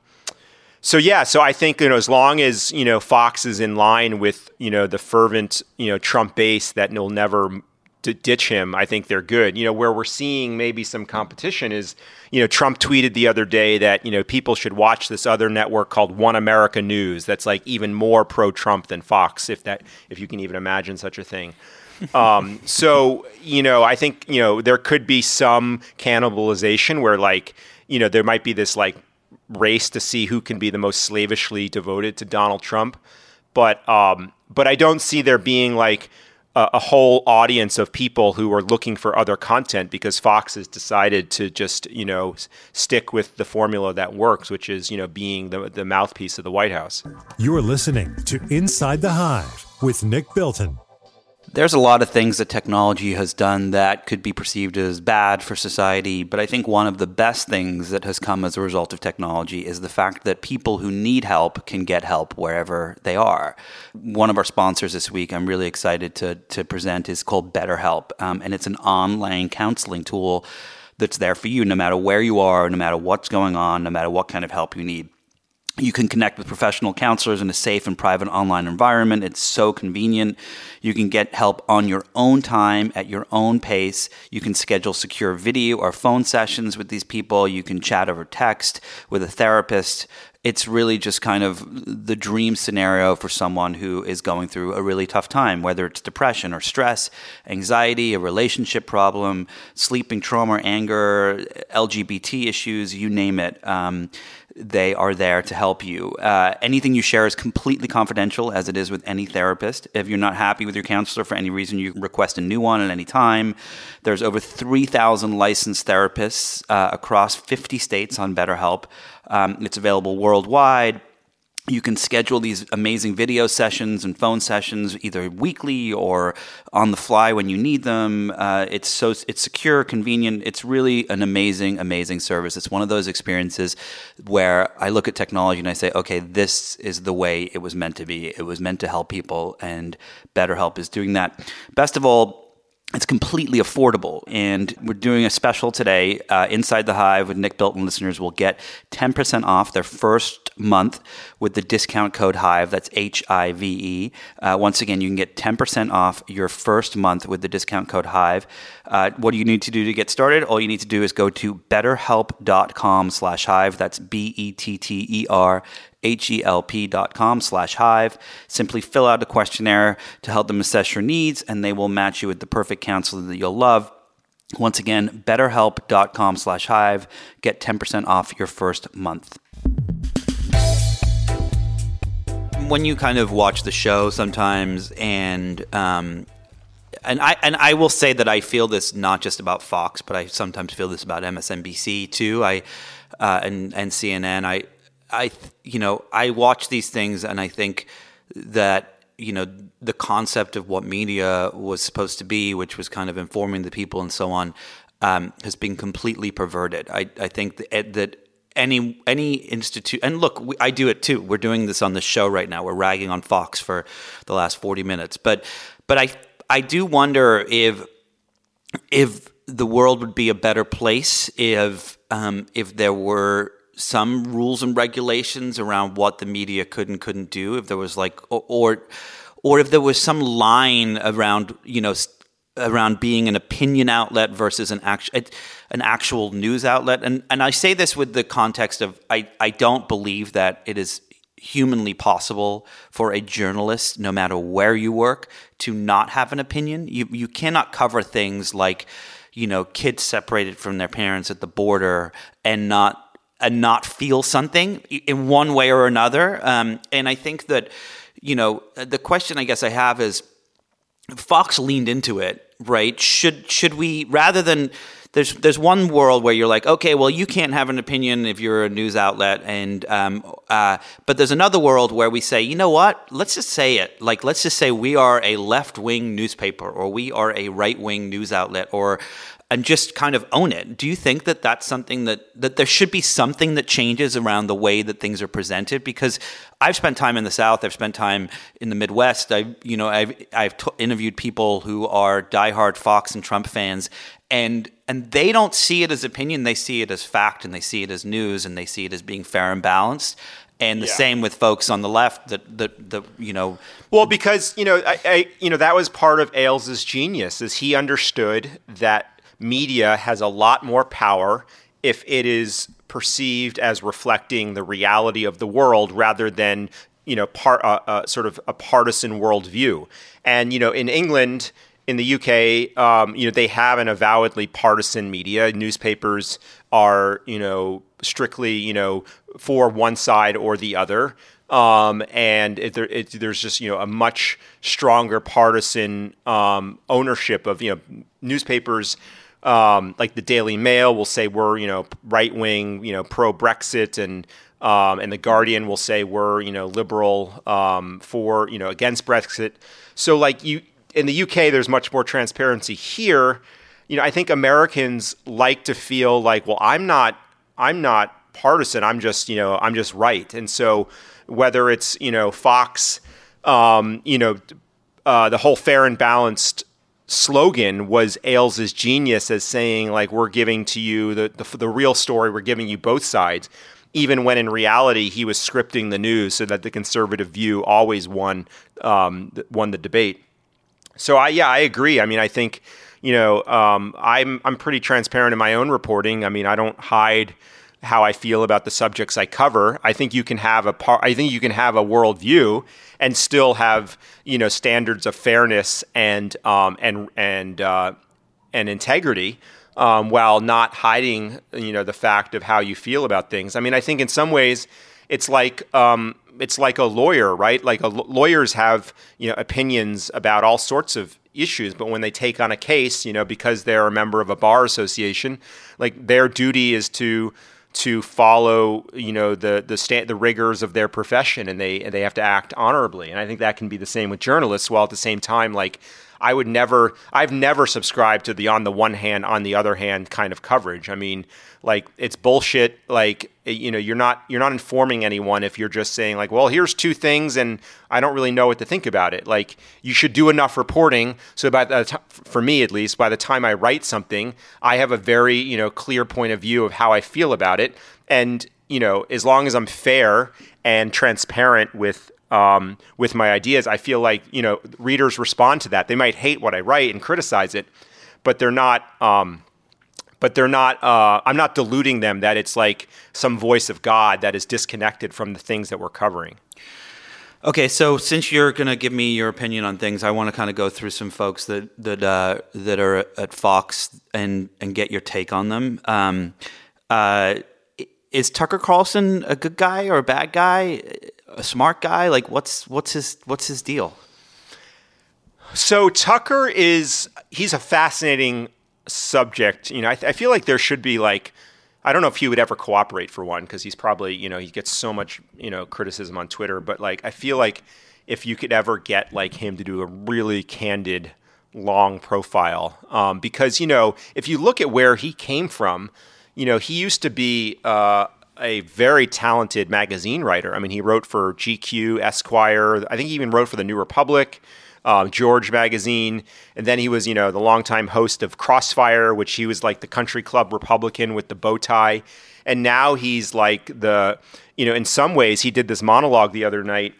so yeah, so I think you know as long as you know Fox is in line with you know the fervent you know Trump base that will never to ditch him, I think they're good. You know, where we're seeing maybe some competition is, you know, Trump tweeted the other day that, you know, people should watch this other network called One America News that's like even more pro Trump than Fox, if that if you can even imagine such a thing. um, so, you know, I think, you know, there could be some cannibalization where like, you know, there might be this like race to see who can be the most slavishly devoted to Donald Trump. but um, but I don't see there being like a, a, whole audience of people who are looking for other content because Fox has decided to just you know stick with the formula that works, which is you know being the the mouthpiece of the White House. You are listening to Inside the Hive with Nick Bilton. There's a lot of things that technology has done that could be perceived as bad for society, but I think one of the best things that has come as a result of technology is the fact that people who need help can get help wherever they are. One of our sponsors this week, I'm really excited to, to present, is called BetterHelp, um, and it's an online counseling tool that's there for you no matter where you are, no matter what's going on, no matter what kind of help you need. You can connect with professional counselors in a safe and private online environment. It's so convenient. You can get help on your own time at your own pace. You can schedule secure video or phone sessions with these people. You can chat over text with a therapist. It's really just kind of the dream scenario for someone who is going through a really tough time, whether it's depression or stress, anxiety, a relationship problem, sleeping trauma, anger, LGBT issues, you name it. Um, they are there to help you. Uh, anything you share is completely confidential, as it is with any therapist. If you're not happy with your counselor for any reason, you request a new one at any time. There's over 3,000 licensed therapists uh, across 50 states on BetterHelp. Um, it's available worldwide you can schedule these amazing video sessions and phone sessions either weekly or on the fly when you need them. Uh, it's so it's secure, convenient. It's really an amazing, amazing service. It's one of those experiences where I look at technology and I say, okay, this is the way it was meant to be. It was meant to help people, and BetterHelp is doing that. Best of all, it's completely affordable. And we're doing a special today. Uh, Inside the Hive with Nick Bilton listeners will get 10% off their first month with the discount code HIVE. That's H I V E. Uh, once again, you can get 10% off your first month with the discount code HIVE. Uh, what do you need to do to get started? All you need to do is go to betterhelp.com slash hive. That's B E T T E R H-E-L-P dot com slash hive. Simply fill out a questionnaire to help them assess your needs, and they will match you with the perfect counselor that you'll love. Once again, betterhelp.com slash hive. Get 10% off your first month. When you kind of watch the show sometimes and um, and I and I will say that I feel this not just about Fox, but I sometimes feel this about MSNBC too. I uh, and and CNN. I I, you know, I watch these things and I think that you know the concept of what media was supposed to be, which was kind of informing the people and so on, um, has been completely perverted. I, I think that, that any any institute and look, we, I do it too. We're doing this on the show right now. We're ragging on Fox for the last forty minutes, but but I I do wonder if if the world would be a better place if um, if there were some rules and regulations around what the media could and couldn't do if there was like or or if there was some line around you know around being an opinion outlet versus an actual an actual news outlet. And and I say this with the context of I I don't believe that it is humanly possible for a journalist no matter where you work to not have an opinion. You you cannot cover things like you know kids separated from their parents at the border and not and not feel something in one way or another. Um, and I think that, you know, the question I guess I have is Fox leaned into it, right? Should should we rather than there's there's one world where you're like, okay, well, you can't have an opinion if you're a news outlet, and um, uh, but there's another world where we say, you know what? Let's just say it. Like, let's just say we are a left wing newspaper, or we are a right wing news outlet, or and just kind of own it. Do you think that that's something that that there should be something that changes around the way that things are presented? Because I've spent time in the South, I've spent time in the Midwest. I, you know, I've I've t- interviewed people who are diehard Fox and Trump fans, and and they don't see it as opinion; they see it as fact, and they see it as news, and they see it as being fair and balanced. And the yeah. same with folks on the left that, that, that you know. Well, because you know, I, I, you know that was part of Ailes's genius is he understood that media has a lot more power if it is perceived as reflecting the reality of the world rather than you know part uh, uh, sort of a partisan worldview. And you know, in England, in the UK, um, you know, they have an avowedly partisan media. Newspapers are you know strictly you know for one side or the other. Um, and it, it, there's just you know a much stronger partisan um, ownership of you know newspapers um, like the Daily Mail will say we're you know right wing you know pro Brexit and um, and the Guardian will say we're you know liberal um, for you know against Brexit. So like you in the UK, there's much more transparency. Here, you know, I think Americans like to feel like, well, I'm not, I'm not partisan. I'm just, you know, I'm just right. And so whether it's you know Fox, um, you know, uh, the whole fair and balanced slogan was Ailes' genius as saying like we're giving to you the, the the real story. We're giving you both sides even when in reality he was scripting the news so that the conservative view always won um, won the debate. So I yeah I agree. I mean I think you know um, I'm I'm pretty transparent in my own reporting. I mean I don't hide how I feel about the subjects I cover. I think you can have a par- I think you can have a worldview and still have you know standards of fairness and um, and and uh, and integrity um, while not hiding, you know, the fact of how you feel about things. I mean, I think in some ways, it's like um, it's like a lawyer, right? Like lawyers have you know opinions about all sorts of issues, but when they take on a case, you know, because they're a member of a bar association, like their duty is to to follow you know the the sta- the rigors of their profession and they and they have to act honorably and i think that can be the same with journalists while at the same time like I would never, I've never subscribed to the on the one hand, on the other hand kind of coverage. I mean, like it's bullshit. Like you know, you're not you're not informing anyone if you're just saying like, well, here's two things, and I don't really know what to think about it. Like you should do enough reporting so by the t- for me at least, by the time I write something, I have a very you know clear point of view of how I feel about it, and you know, as long as I'm fair and transparent with um, with my ideas, I feel like you know readers respond to that. They might hate what I write and criticize it, but they're not. Um, but they're not. Uh, I'm not deluding them that it's like some voice of God that is disconnected from the things that we're covering. Okay, so since you're going to give me your opinion on things, I want to kind of go through some folks that that uh, that are at Fox and and get your take on them. Um, uh, is Tucker Carlson a good guy or a bad guy? a smart guy? Like, what's what's his what's his deal? So Tucker is he's a fascinating subject. You know, I, th- I feel like there should be like I don't know if he would ever cooperate for one because he's probably you know he gets so much you know criticism on Twitter. But like I feel like if you could ever get like him to do a really candid long profile um, because you know if you look at where he came from you know he used to be uh, a very talented magazine writer. I mean, he wrote for GQ, Esquire. I think he even wrote for the New Republic, uh, George magazine, and then he was, you know, the longtime host of Crossfire, which he was like the country club Republican with the bow tie, and now he's like the, you know, in some ways he did this monologue the other night,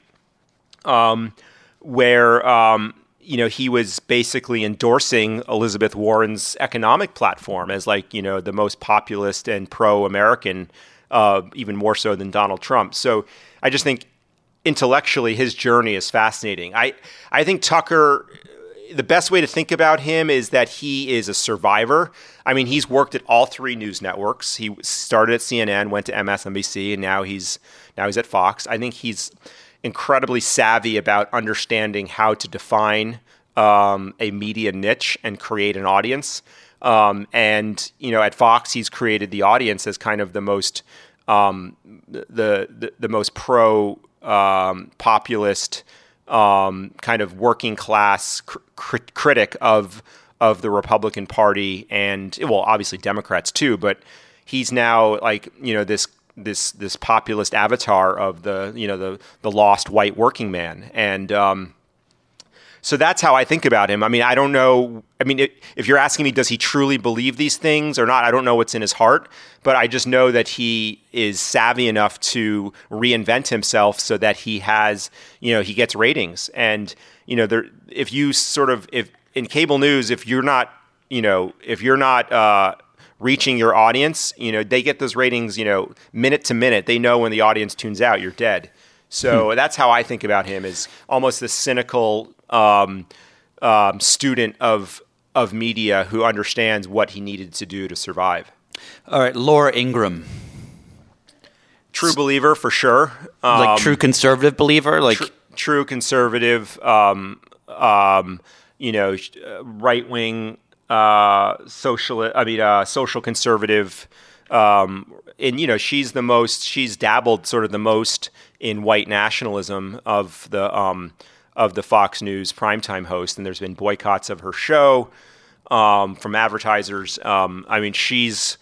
um, where. Um, you know, he was basically endorsing Elizabeth Warren's economic platform as like, you know, the most populist and pro-American uh, even more so than Donald Trump. So I just think intellectually his journey is fascinating. I I think Tucker the best way to think about him is that he is a survivor. I mean, he's worked at all three news networks. He started at CNN, went to MSNBC, and now he's now he's at Fox. I think he's incredibly savvy about understanding how to define um, a media niche and create an audience. Um, and you know, at Fox, he's created the audience as kind of the most um, the, the, the most pro um, populist um, kind of working class cr- critic of of the Republican Party and well, obviously Democrats too. But he's now like you know this this this populist avatar of the you know the the lost white working man and um, so that's how I think about him. I mean, I don't know. I mean, it, if you're asking me, does he truly believe these things or not? I don't know what's in his heart, but I just know that he is savvy enough to reinvent himself so that he has, you know, he gets ratings. And you know, there, if you sort of, if in cable news, if you're not, you know, if you're not. Uh, reaching your audience, you know, they get those ratings, you know, minute to minute. They know when the audience tunes out, you're dead. So hmm. that's how I think about him is almost the cynical um, um, student of of media who understands what he needed to do to survive. All right, Laura Ingraham. True believer for sure. like Um, true conservative believer, like tr- true conservative, um, um, you know, right wing, uh, social. I mean, uh, social conservative. Um, and you know, she's the most. She's dabbled sort of the most in white nationalism of the um, of the Fox News primetime host, and there's been boycotts of her show um, from advertisers. Um, I mean, she's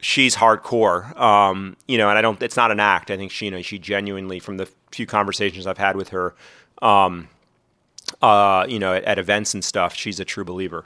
she's hardcore, um, you know, and I don't. It's not an act. I think she, you know, she genuinely, from the few conversations I've had with her, um, uh, you know, at, at events and stuff, she's a true believer.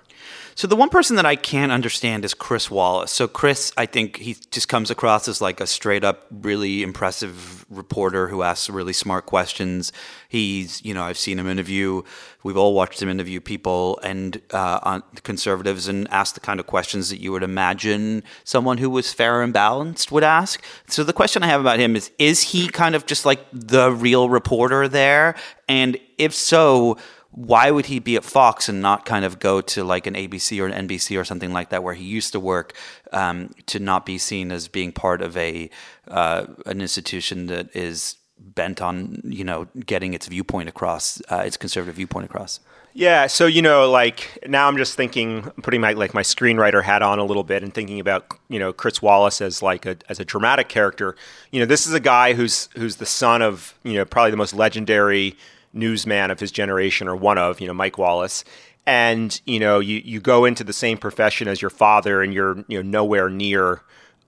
So the one person that I can't understand is Chris Wallace. So Chris, I think he just comes across as like a straight up, really impressive reporter who asks really smart questions. He's, you know, I've seen him interview. We've all watched him interview people and uh, on conservatives and ask the kind of questions that you would imagine someone who was fair and balanced would ask. So the question I have about him is: Is he kind of just like the real reporter there? And if so, why would he be at Fox and not kind of go to like an ABC or an NBC or something like that where he used to work um, to not be seen as being part of a uh, an institution that is bent on you know getting its viewpoint across, uh, its conservative viewpoint across. Yeah, so you know, like now I'm just thinking, putting my like my screenwriter hat on a little bit, and thinking about you know Chris Wallace as like a as a dramatic character. You know, this is a guy who's who's the son of you know probably the most legendary newsman of his generation, or one of you know Mike Wallace. And you know, you you go into the same profession as your father, and you're you know nowhere near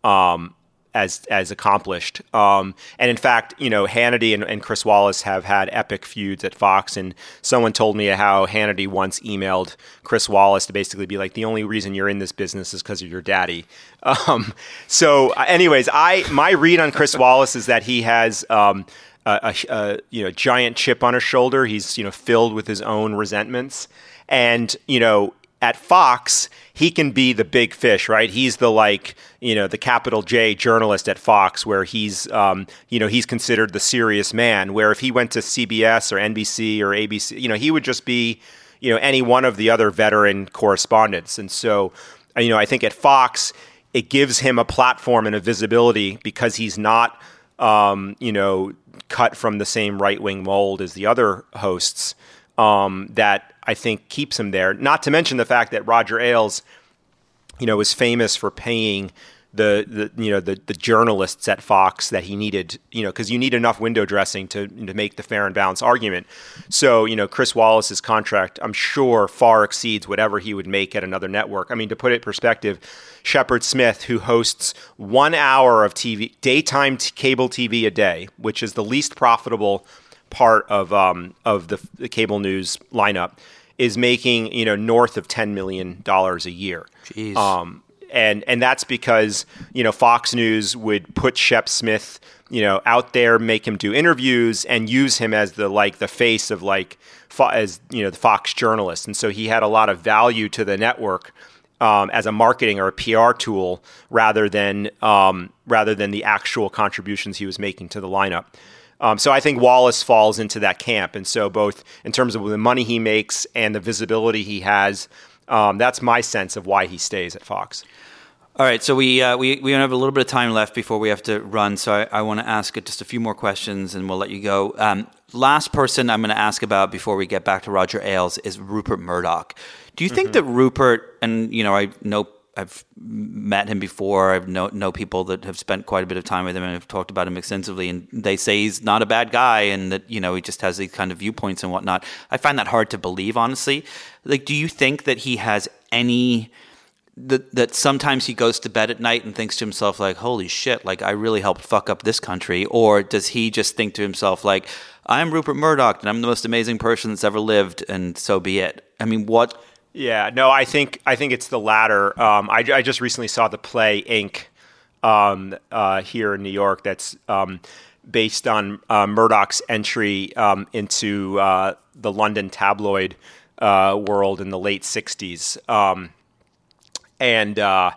um, as as accomplished. Um, and in fact, you know, Hannity and, and Chris Wallace have had epic feuds at Fox. And someone told me how Hannity once emailed Chris Wallace to basically be like, "The only reason you're in this business is because of your daddy." Um, so, anyways, I my read on Chris Wallace is that he has. Um, a, a, you know giant chip on his shoulder. He's you know filled with his own resentments, and you know at Fox, he can be the big fish, right? He's the like, you know, the capital J journalist at Fox, where he's, um, you know, he's considered the serious man. Where if he went to CBS or NBC or ABC, you know, he would just be, you know, any one of the other veteran correspondents. And so, uh, you know, I think at Fox, it gives him a platform and a visibility because he's not, um, you know, cut from the same right wing mold as the other hosts. Um, that I think keeps him there. Not to mention the fact that Roger Ailes, you know, was famous for paying the, the you know the, the journalists at Fox that he needed, you know, because you need enough window dressing to to make the fair and balanced argument. So you know, Chris Wallace's contract, I'm sure, far exceeds whatever he would make at another network. I mean, to put it in perspective, Shepard Smith, who hosts one hour of TV daytime t- cable TV a day, which is the least profitable part of um, of the, the cable news lineup is making you know north of ten million dollars a year. Jeez. Um, and and that's because you know Fox News would put Shep Smith you know out there, make him do interviews, and use him as the like the face of like as you know the Fox journalist, and so he had a lot of value to the network. Um, as a marketing or a PR tool, rather than um, rather than the actual contributions he was making to the lineup. Um, so I think Wallace falls into that camp, and so both in terms of the money he makes and the visibility he has, um, that's my sense of why he stays at Fox. All right, so we uh, we we have a little bit of time left before we have to run. So I, I want to ask just a few more questions, and we'll let you go. Um, last person I'm going to ask about before we get back to Roger Ailes is Rupert Murdoch. Do you think that Rupert and you know I know I've met him before. I know know people that have spent quite a bit of time with him and have talked about him extensively. And they say he's not a bad guy, and that you know he just has these kind of viewpoints and whatnot. I find that hard to believe, honestly. Like, do you think that he has any? That, that sometimes he goes to bed at night and thinks to himself like holy shit like i really helped fuck up this country or does he just think to himself like i'm rupert murdoch and i'm the most amazing person that's ever lived and so be it i mean what Yeah, no, I think I think it's the latter. Um, I, I just recently saw the play Ink um, uh, here in New York. That's um, based on uh, Murdoch's entry um, into uh, the London tabloid uh, world in the late '60s, um, and uh,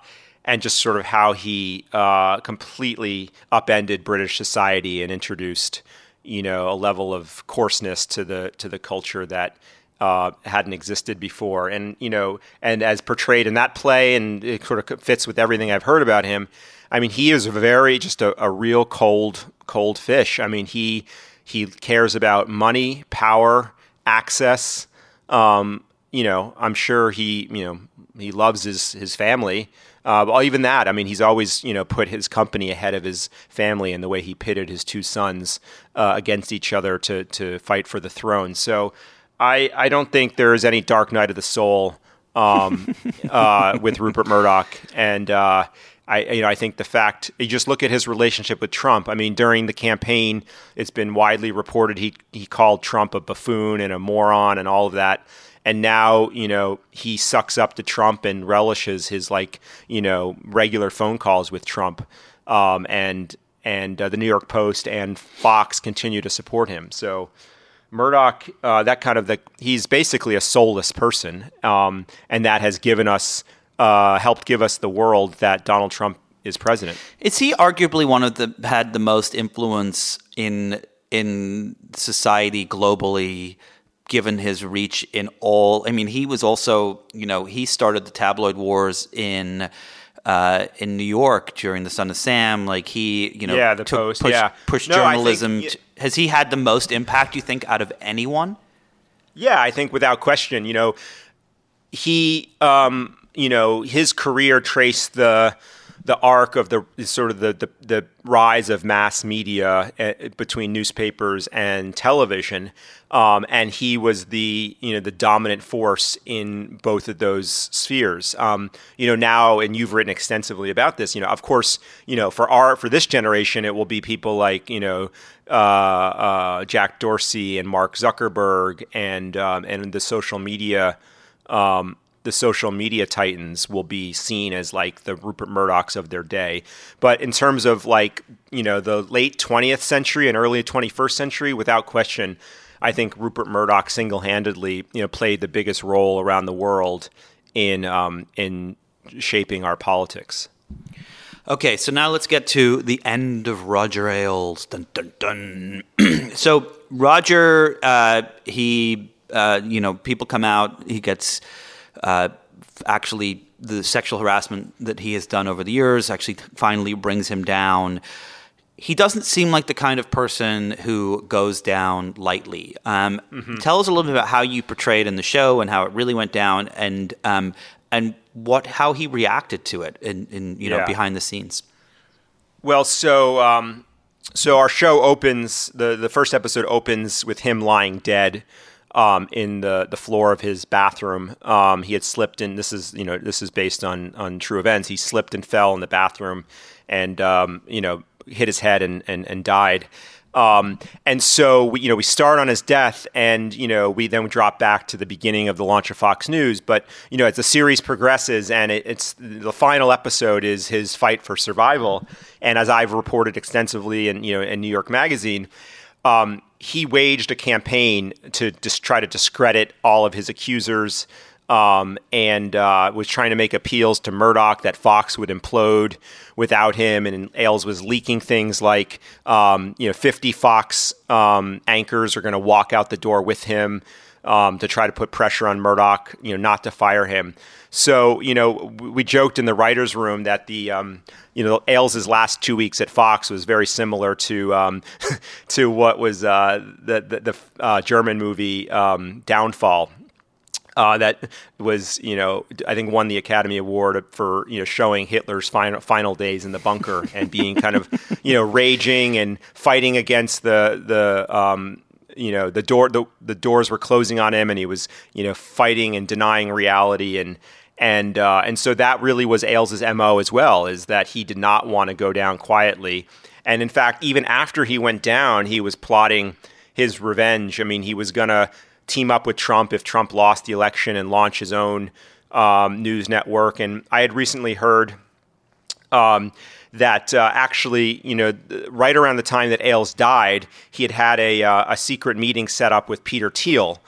and just sort of how he uh, completely upended British society and introduced, you know, a level of coarseness to the to the culture that uh, hadn't existed before. And you know, and as portrayed in that play, and it sort of fits with everything I've heard about him. I mean, he is very just a, a real cold, cold fish. I mean, he he cares about money, power, access. Um, you know, I'm sure he, you know, he loves his his family. Uh, but even that, I mean, he's always you know put his company ahead of his family in the way he pitted his two sons uh, against each other to to fight for the throne. So I I don't think there is any dark night of the soul um, uh, with Rupert Murdoch, and uh, I you know I think the fact you just look at his relationship with Trump. I mean, during the campaign, it's been widely reported he he called Trump a buffoon and a moron and all of that and now you know he sucks up to Trump and relishes his like you know regular phone calls with Trump, um, and and uh, the New York Post and Fox continue to support him. So Murdoch, uh, that kind of the he's basically a soulless person, um, and that has given us uh, helped give us the world that Donald Trump is president. Is he arguably one of the had the most influence in in society globally? given his reach in all. I mean, he was also, you know, he started the tabloid wars in. Uh, in New York during the Son of Sam, like he, you know, yeah, the took, Post, pushed, yeah, pushed no, journalism. Think, has he had the most impact? You think out of anyone? Yeah, I think without question. You know, he, um, you know, his career traced the the arc of the sort of the, the, the rise of mass media uh, between newspapers and television, um, and he was the you know the dominant force in both of those spheres. Um, you know now, and you've written extensively about this. You know, of course, you know for our for this generation, it will be people like you know uh, uh, Jack Dorsey and Mark Zuckerberg and um, and the social media um, the social media titans will be seen as like the Rupert Murdochs of their day. But in terms of like, you know, the late 20th century and early 21st century, without question, I think Rupert Murdoch single-handedly, you know, played the biggest role around the world in um, in shaping our politics. Okay, so now let's get to the end of Roger Ailes. Dun dun dun. so Roger, uh, he, uh, you know, people come out. He gets uh, actually the sexual harassment that he has done over the years actually finally brings him down. He doesn't seem like the kind of person who goes down lightly. Um, mm-hmm. Tell us a little bit about how you portrayed in the show and how it really went down, and um, and what how he reacted to it in, in you know yeah. behind the scenes. Well, so um, so our show opens the the first episode opens with him lying dead um, in the, the floor of his bathroom. Um, he had slipped in. This is you know this is based on on true events. He slipped and fell in the bathroom, and um, you know hit his head and and, and died. Um, and so we, you know we start on his death, and you know we then drop back to the beginning of the launch of Fox News. But you know as the series progresses, and it, it's the final episode is his fight for survival. And as I've reported extensively in you know in New York Magazine. Um, he waged a campaign to just try to discredit all of his accusers um, and uh, was trying to make appeals to Murdoch that Fox would implode without him. And Ailes was leaking things like, um, you know, 50 Fox um, anchors are going to walk out the door with him um, to try to put pressure on Murdoch, you know, not to fire him. So, you know, we joked in the writers' room that the, um, you know, Ailes' last two weeks at Fox was very similar to um, to what was uh, the the, the uh, German movie um, Downfall. Uh, that was, you know, I think won the Academy Award for you know showing Hitler's final final days in the bunker and being kind of, you know, raging and fighting against the the um, you know the door the, the doors were closing on him and he was you know fighting and denying reality and and uh, and so that really was Ailes's mo as well, is that he did not want to go down quietly, and in fact, even after he went down, he was plotting his revenge. I mean, he was gonna team up with Trump if Trump lost the election and launch his own um, news network. And I had recently heard. Um, that uh, actually, you know, right around the time that Ailes died, he had had a, uh, a secret meeting set up with Peter Thiel,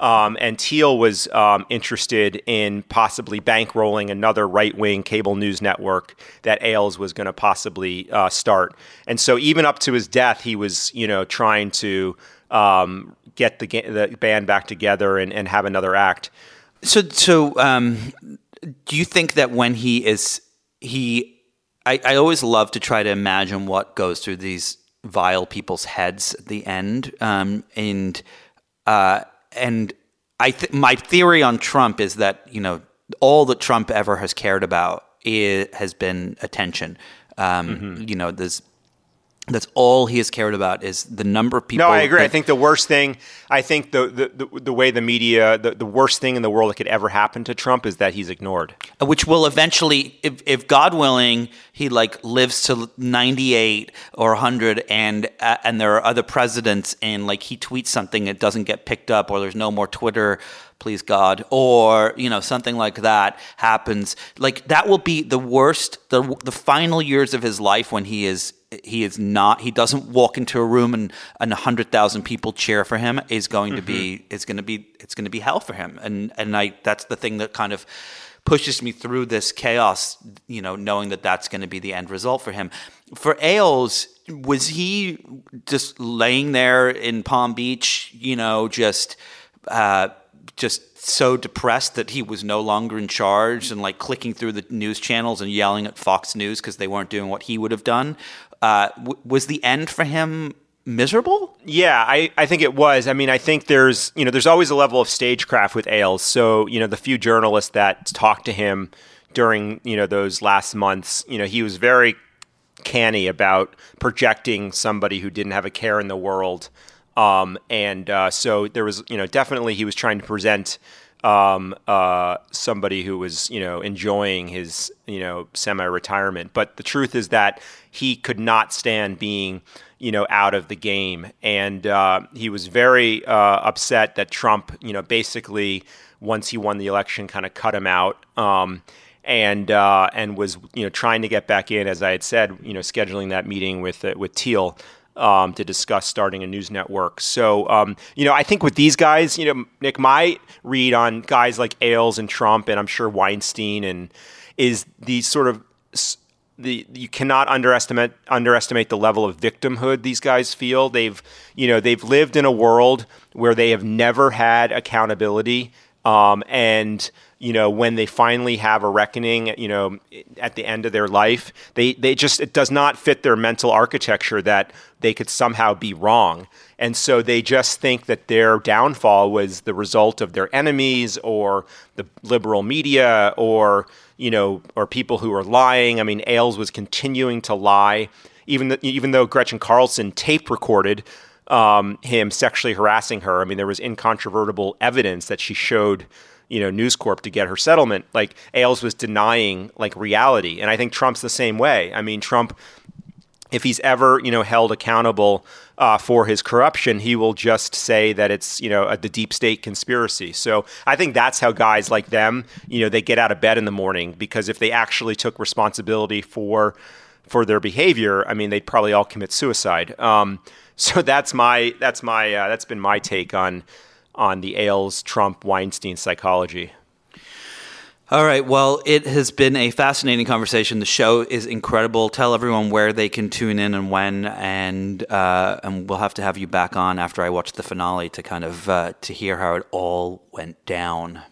um, and Thiel was um, interested in possibly bankrolling another right wing cable news network that Ailes was going to possibly uh, start. And so, even up to his death, he was, you know, trying to um, get the, the band back together and, and have another act. So, so um, do you think that when he is, he, I, I always love to try to imagine what goes through these vile people's heads at the end. Um, and uh, and I th- my theory on Trump is that you know all that Trump ever has cared about is, has been attention. Um, Mm-hmm. You know, there's that's all he has cared about is the number of people. No, I agree. I think the worst thing, I think the the, the, the way the media, the, the worst thing in the world that could ever happen to Trump is that he's ignored. which will eventually, if, if God willing, he like lives to 98 or 100 and uh, and there are other presidents and like he tweets something it doesn't get picked up or there's no more Twitter please God or you know something like that happens like that will be the worst the the final years of his life when he is he is not he doesn't walk into a room and and 100,000 people cheer for him is going to be it's going to be it's going to be hell for him and and I that's the thing that kind of pushes me through this chaos, you know, knowing that that's going to be the end result for him. For Ailes, was he just laying there in Palm Beach, you know, just uh, just so depressed that he was no longer in charge and like clicking through the news channels and yelling at Fox News because they weren't doing what he would have done? Uh, was the end for him miserable? Yeah, I, I think it was. I mean, I think there's you know there's always a level of stagecraft with Ailes. So you know the few journalists that talked to him during you know those last months, you know he was very canny about projecting somebody who didn't have a care in the world. Um, and uh, so there was, you know, definitely he was trying to present um, uh, somebody who was, you know, enjoying his, you know, semi-retirement. But the truth is that he could not stand being, you know, out of the game, and uh, he was very uh, upset that Trump, you know, basically once he won the election, kind of cut him out. Um, and uh, and was you know trying to get back in, as I had said, you know, scheduling that meeting with uh, with Thiel um, to discuss starting a news network. So um, you know, I think with these guys, you know, Nick, my read on guys like Ailes and Trump, and I'm sure Weinstein, and is the sort of the you cannot underestimate underestimate the level of victimhood these guys feel. They've you know they've lived in a world where they have never had accountability, um, and you know when they finally have a reckoning, you know at the end of their life, they they just it does not fit their mental architecture that they could somehow be wrong. And so they just think that their downfall was the result of their enemies or the liberal media or you know, or people who are lying. I mean, Ailes was continuing to lie, even th- even though Gretchen Carlson tape recorded um, him sexually harassing her. I mean, there was incontrovertible evidence that she showed, you know, News Corp to get her settlement. Like Ailes was denying like reality, and I think Trump's the same way. I mean, Trump if he's ever you know held accountable uh, for his corruption, he will just say that it's you know a, the deep state conspiracy. So I think that's how guys like them, you know, they get out of bed in the morning because if they actually took responsibility for for their behavior, I mean, they'd probably all commit suicide. Um, so that's my that's my uh, that's been my take on on the Ailes Trump Weinstein psychology. All right. Well, it has been a fascinating conversation. The show is incredible. Tell everyone where they can tune in and when, and uh, and we'll have to have you back on after I watch the finale to kind of uh, to hear how it all went down.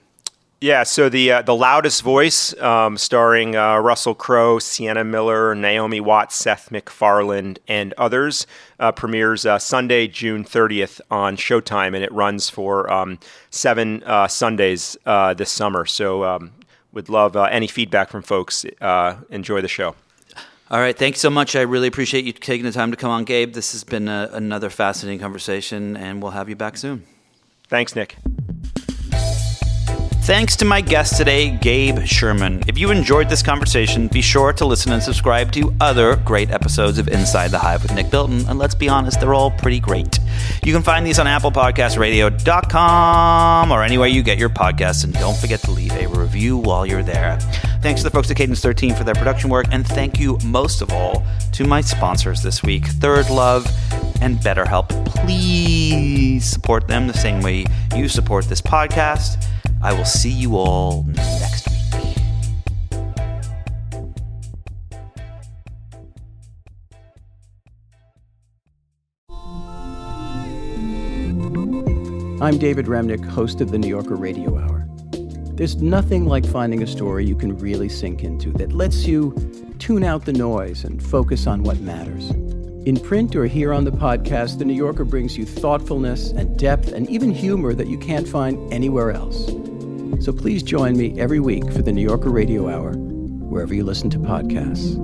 Yeah, so the uh, the loudest voice, um, starring uh, Russell Crowe, Sienna Miller, Naomi Watts, Seth MacFarlane, and others, uh, premieres uh, Sunday, June 30th on Showtime, and it runs for um, seven Sundays this summer. So, um, would love uh, any feedback from folks. Uh, enjoy the show. All right. Thanks so much. I really appreciate you taking the time to come on, Gabe. This has been a, another fascinating conversation, and we'll have you back soon. Thanks, Nick. Thanks to my guest today, Gabe Sherman. If you enjoyed this conversation, be sure to listen and subscribe to other great episodes of Inside the Hive with Nick Bilton. And let's be honest, they're all pretty great. You can find these on ApplePodcastRadio.com or anywhere you get your podcasts. And don't forget to leave a review while you're there. Thanks to the folks at Cadence 13 for their production work. And thank you most of all to my sponsors this week, Third Love and BetterHelp. Please support them the same way you support this podcast. I will see you all next week. I'm David Remnick, host of the New Yorker Radio Hour. There's nothing like finding a story you can really sink into that lets you tune out the noise and focus on what matters. In print or here on the podcast, The New Yorker brings you thoughtfulness and depth and even humor that you can't find anywhere else. So please join me every week for The New Yorker Radio Hour, wherever you listen to podcasts.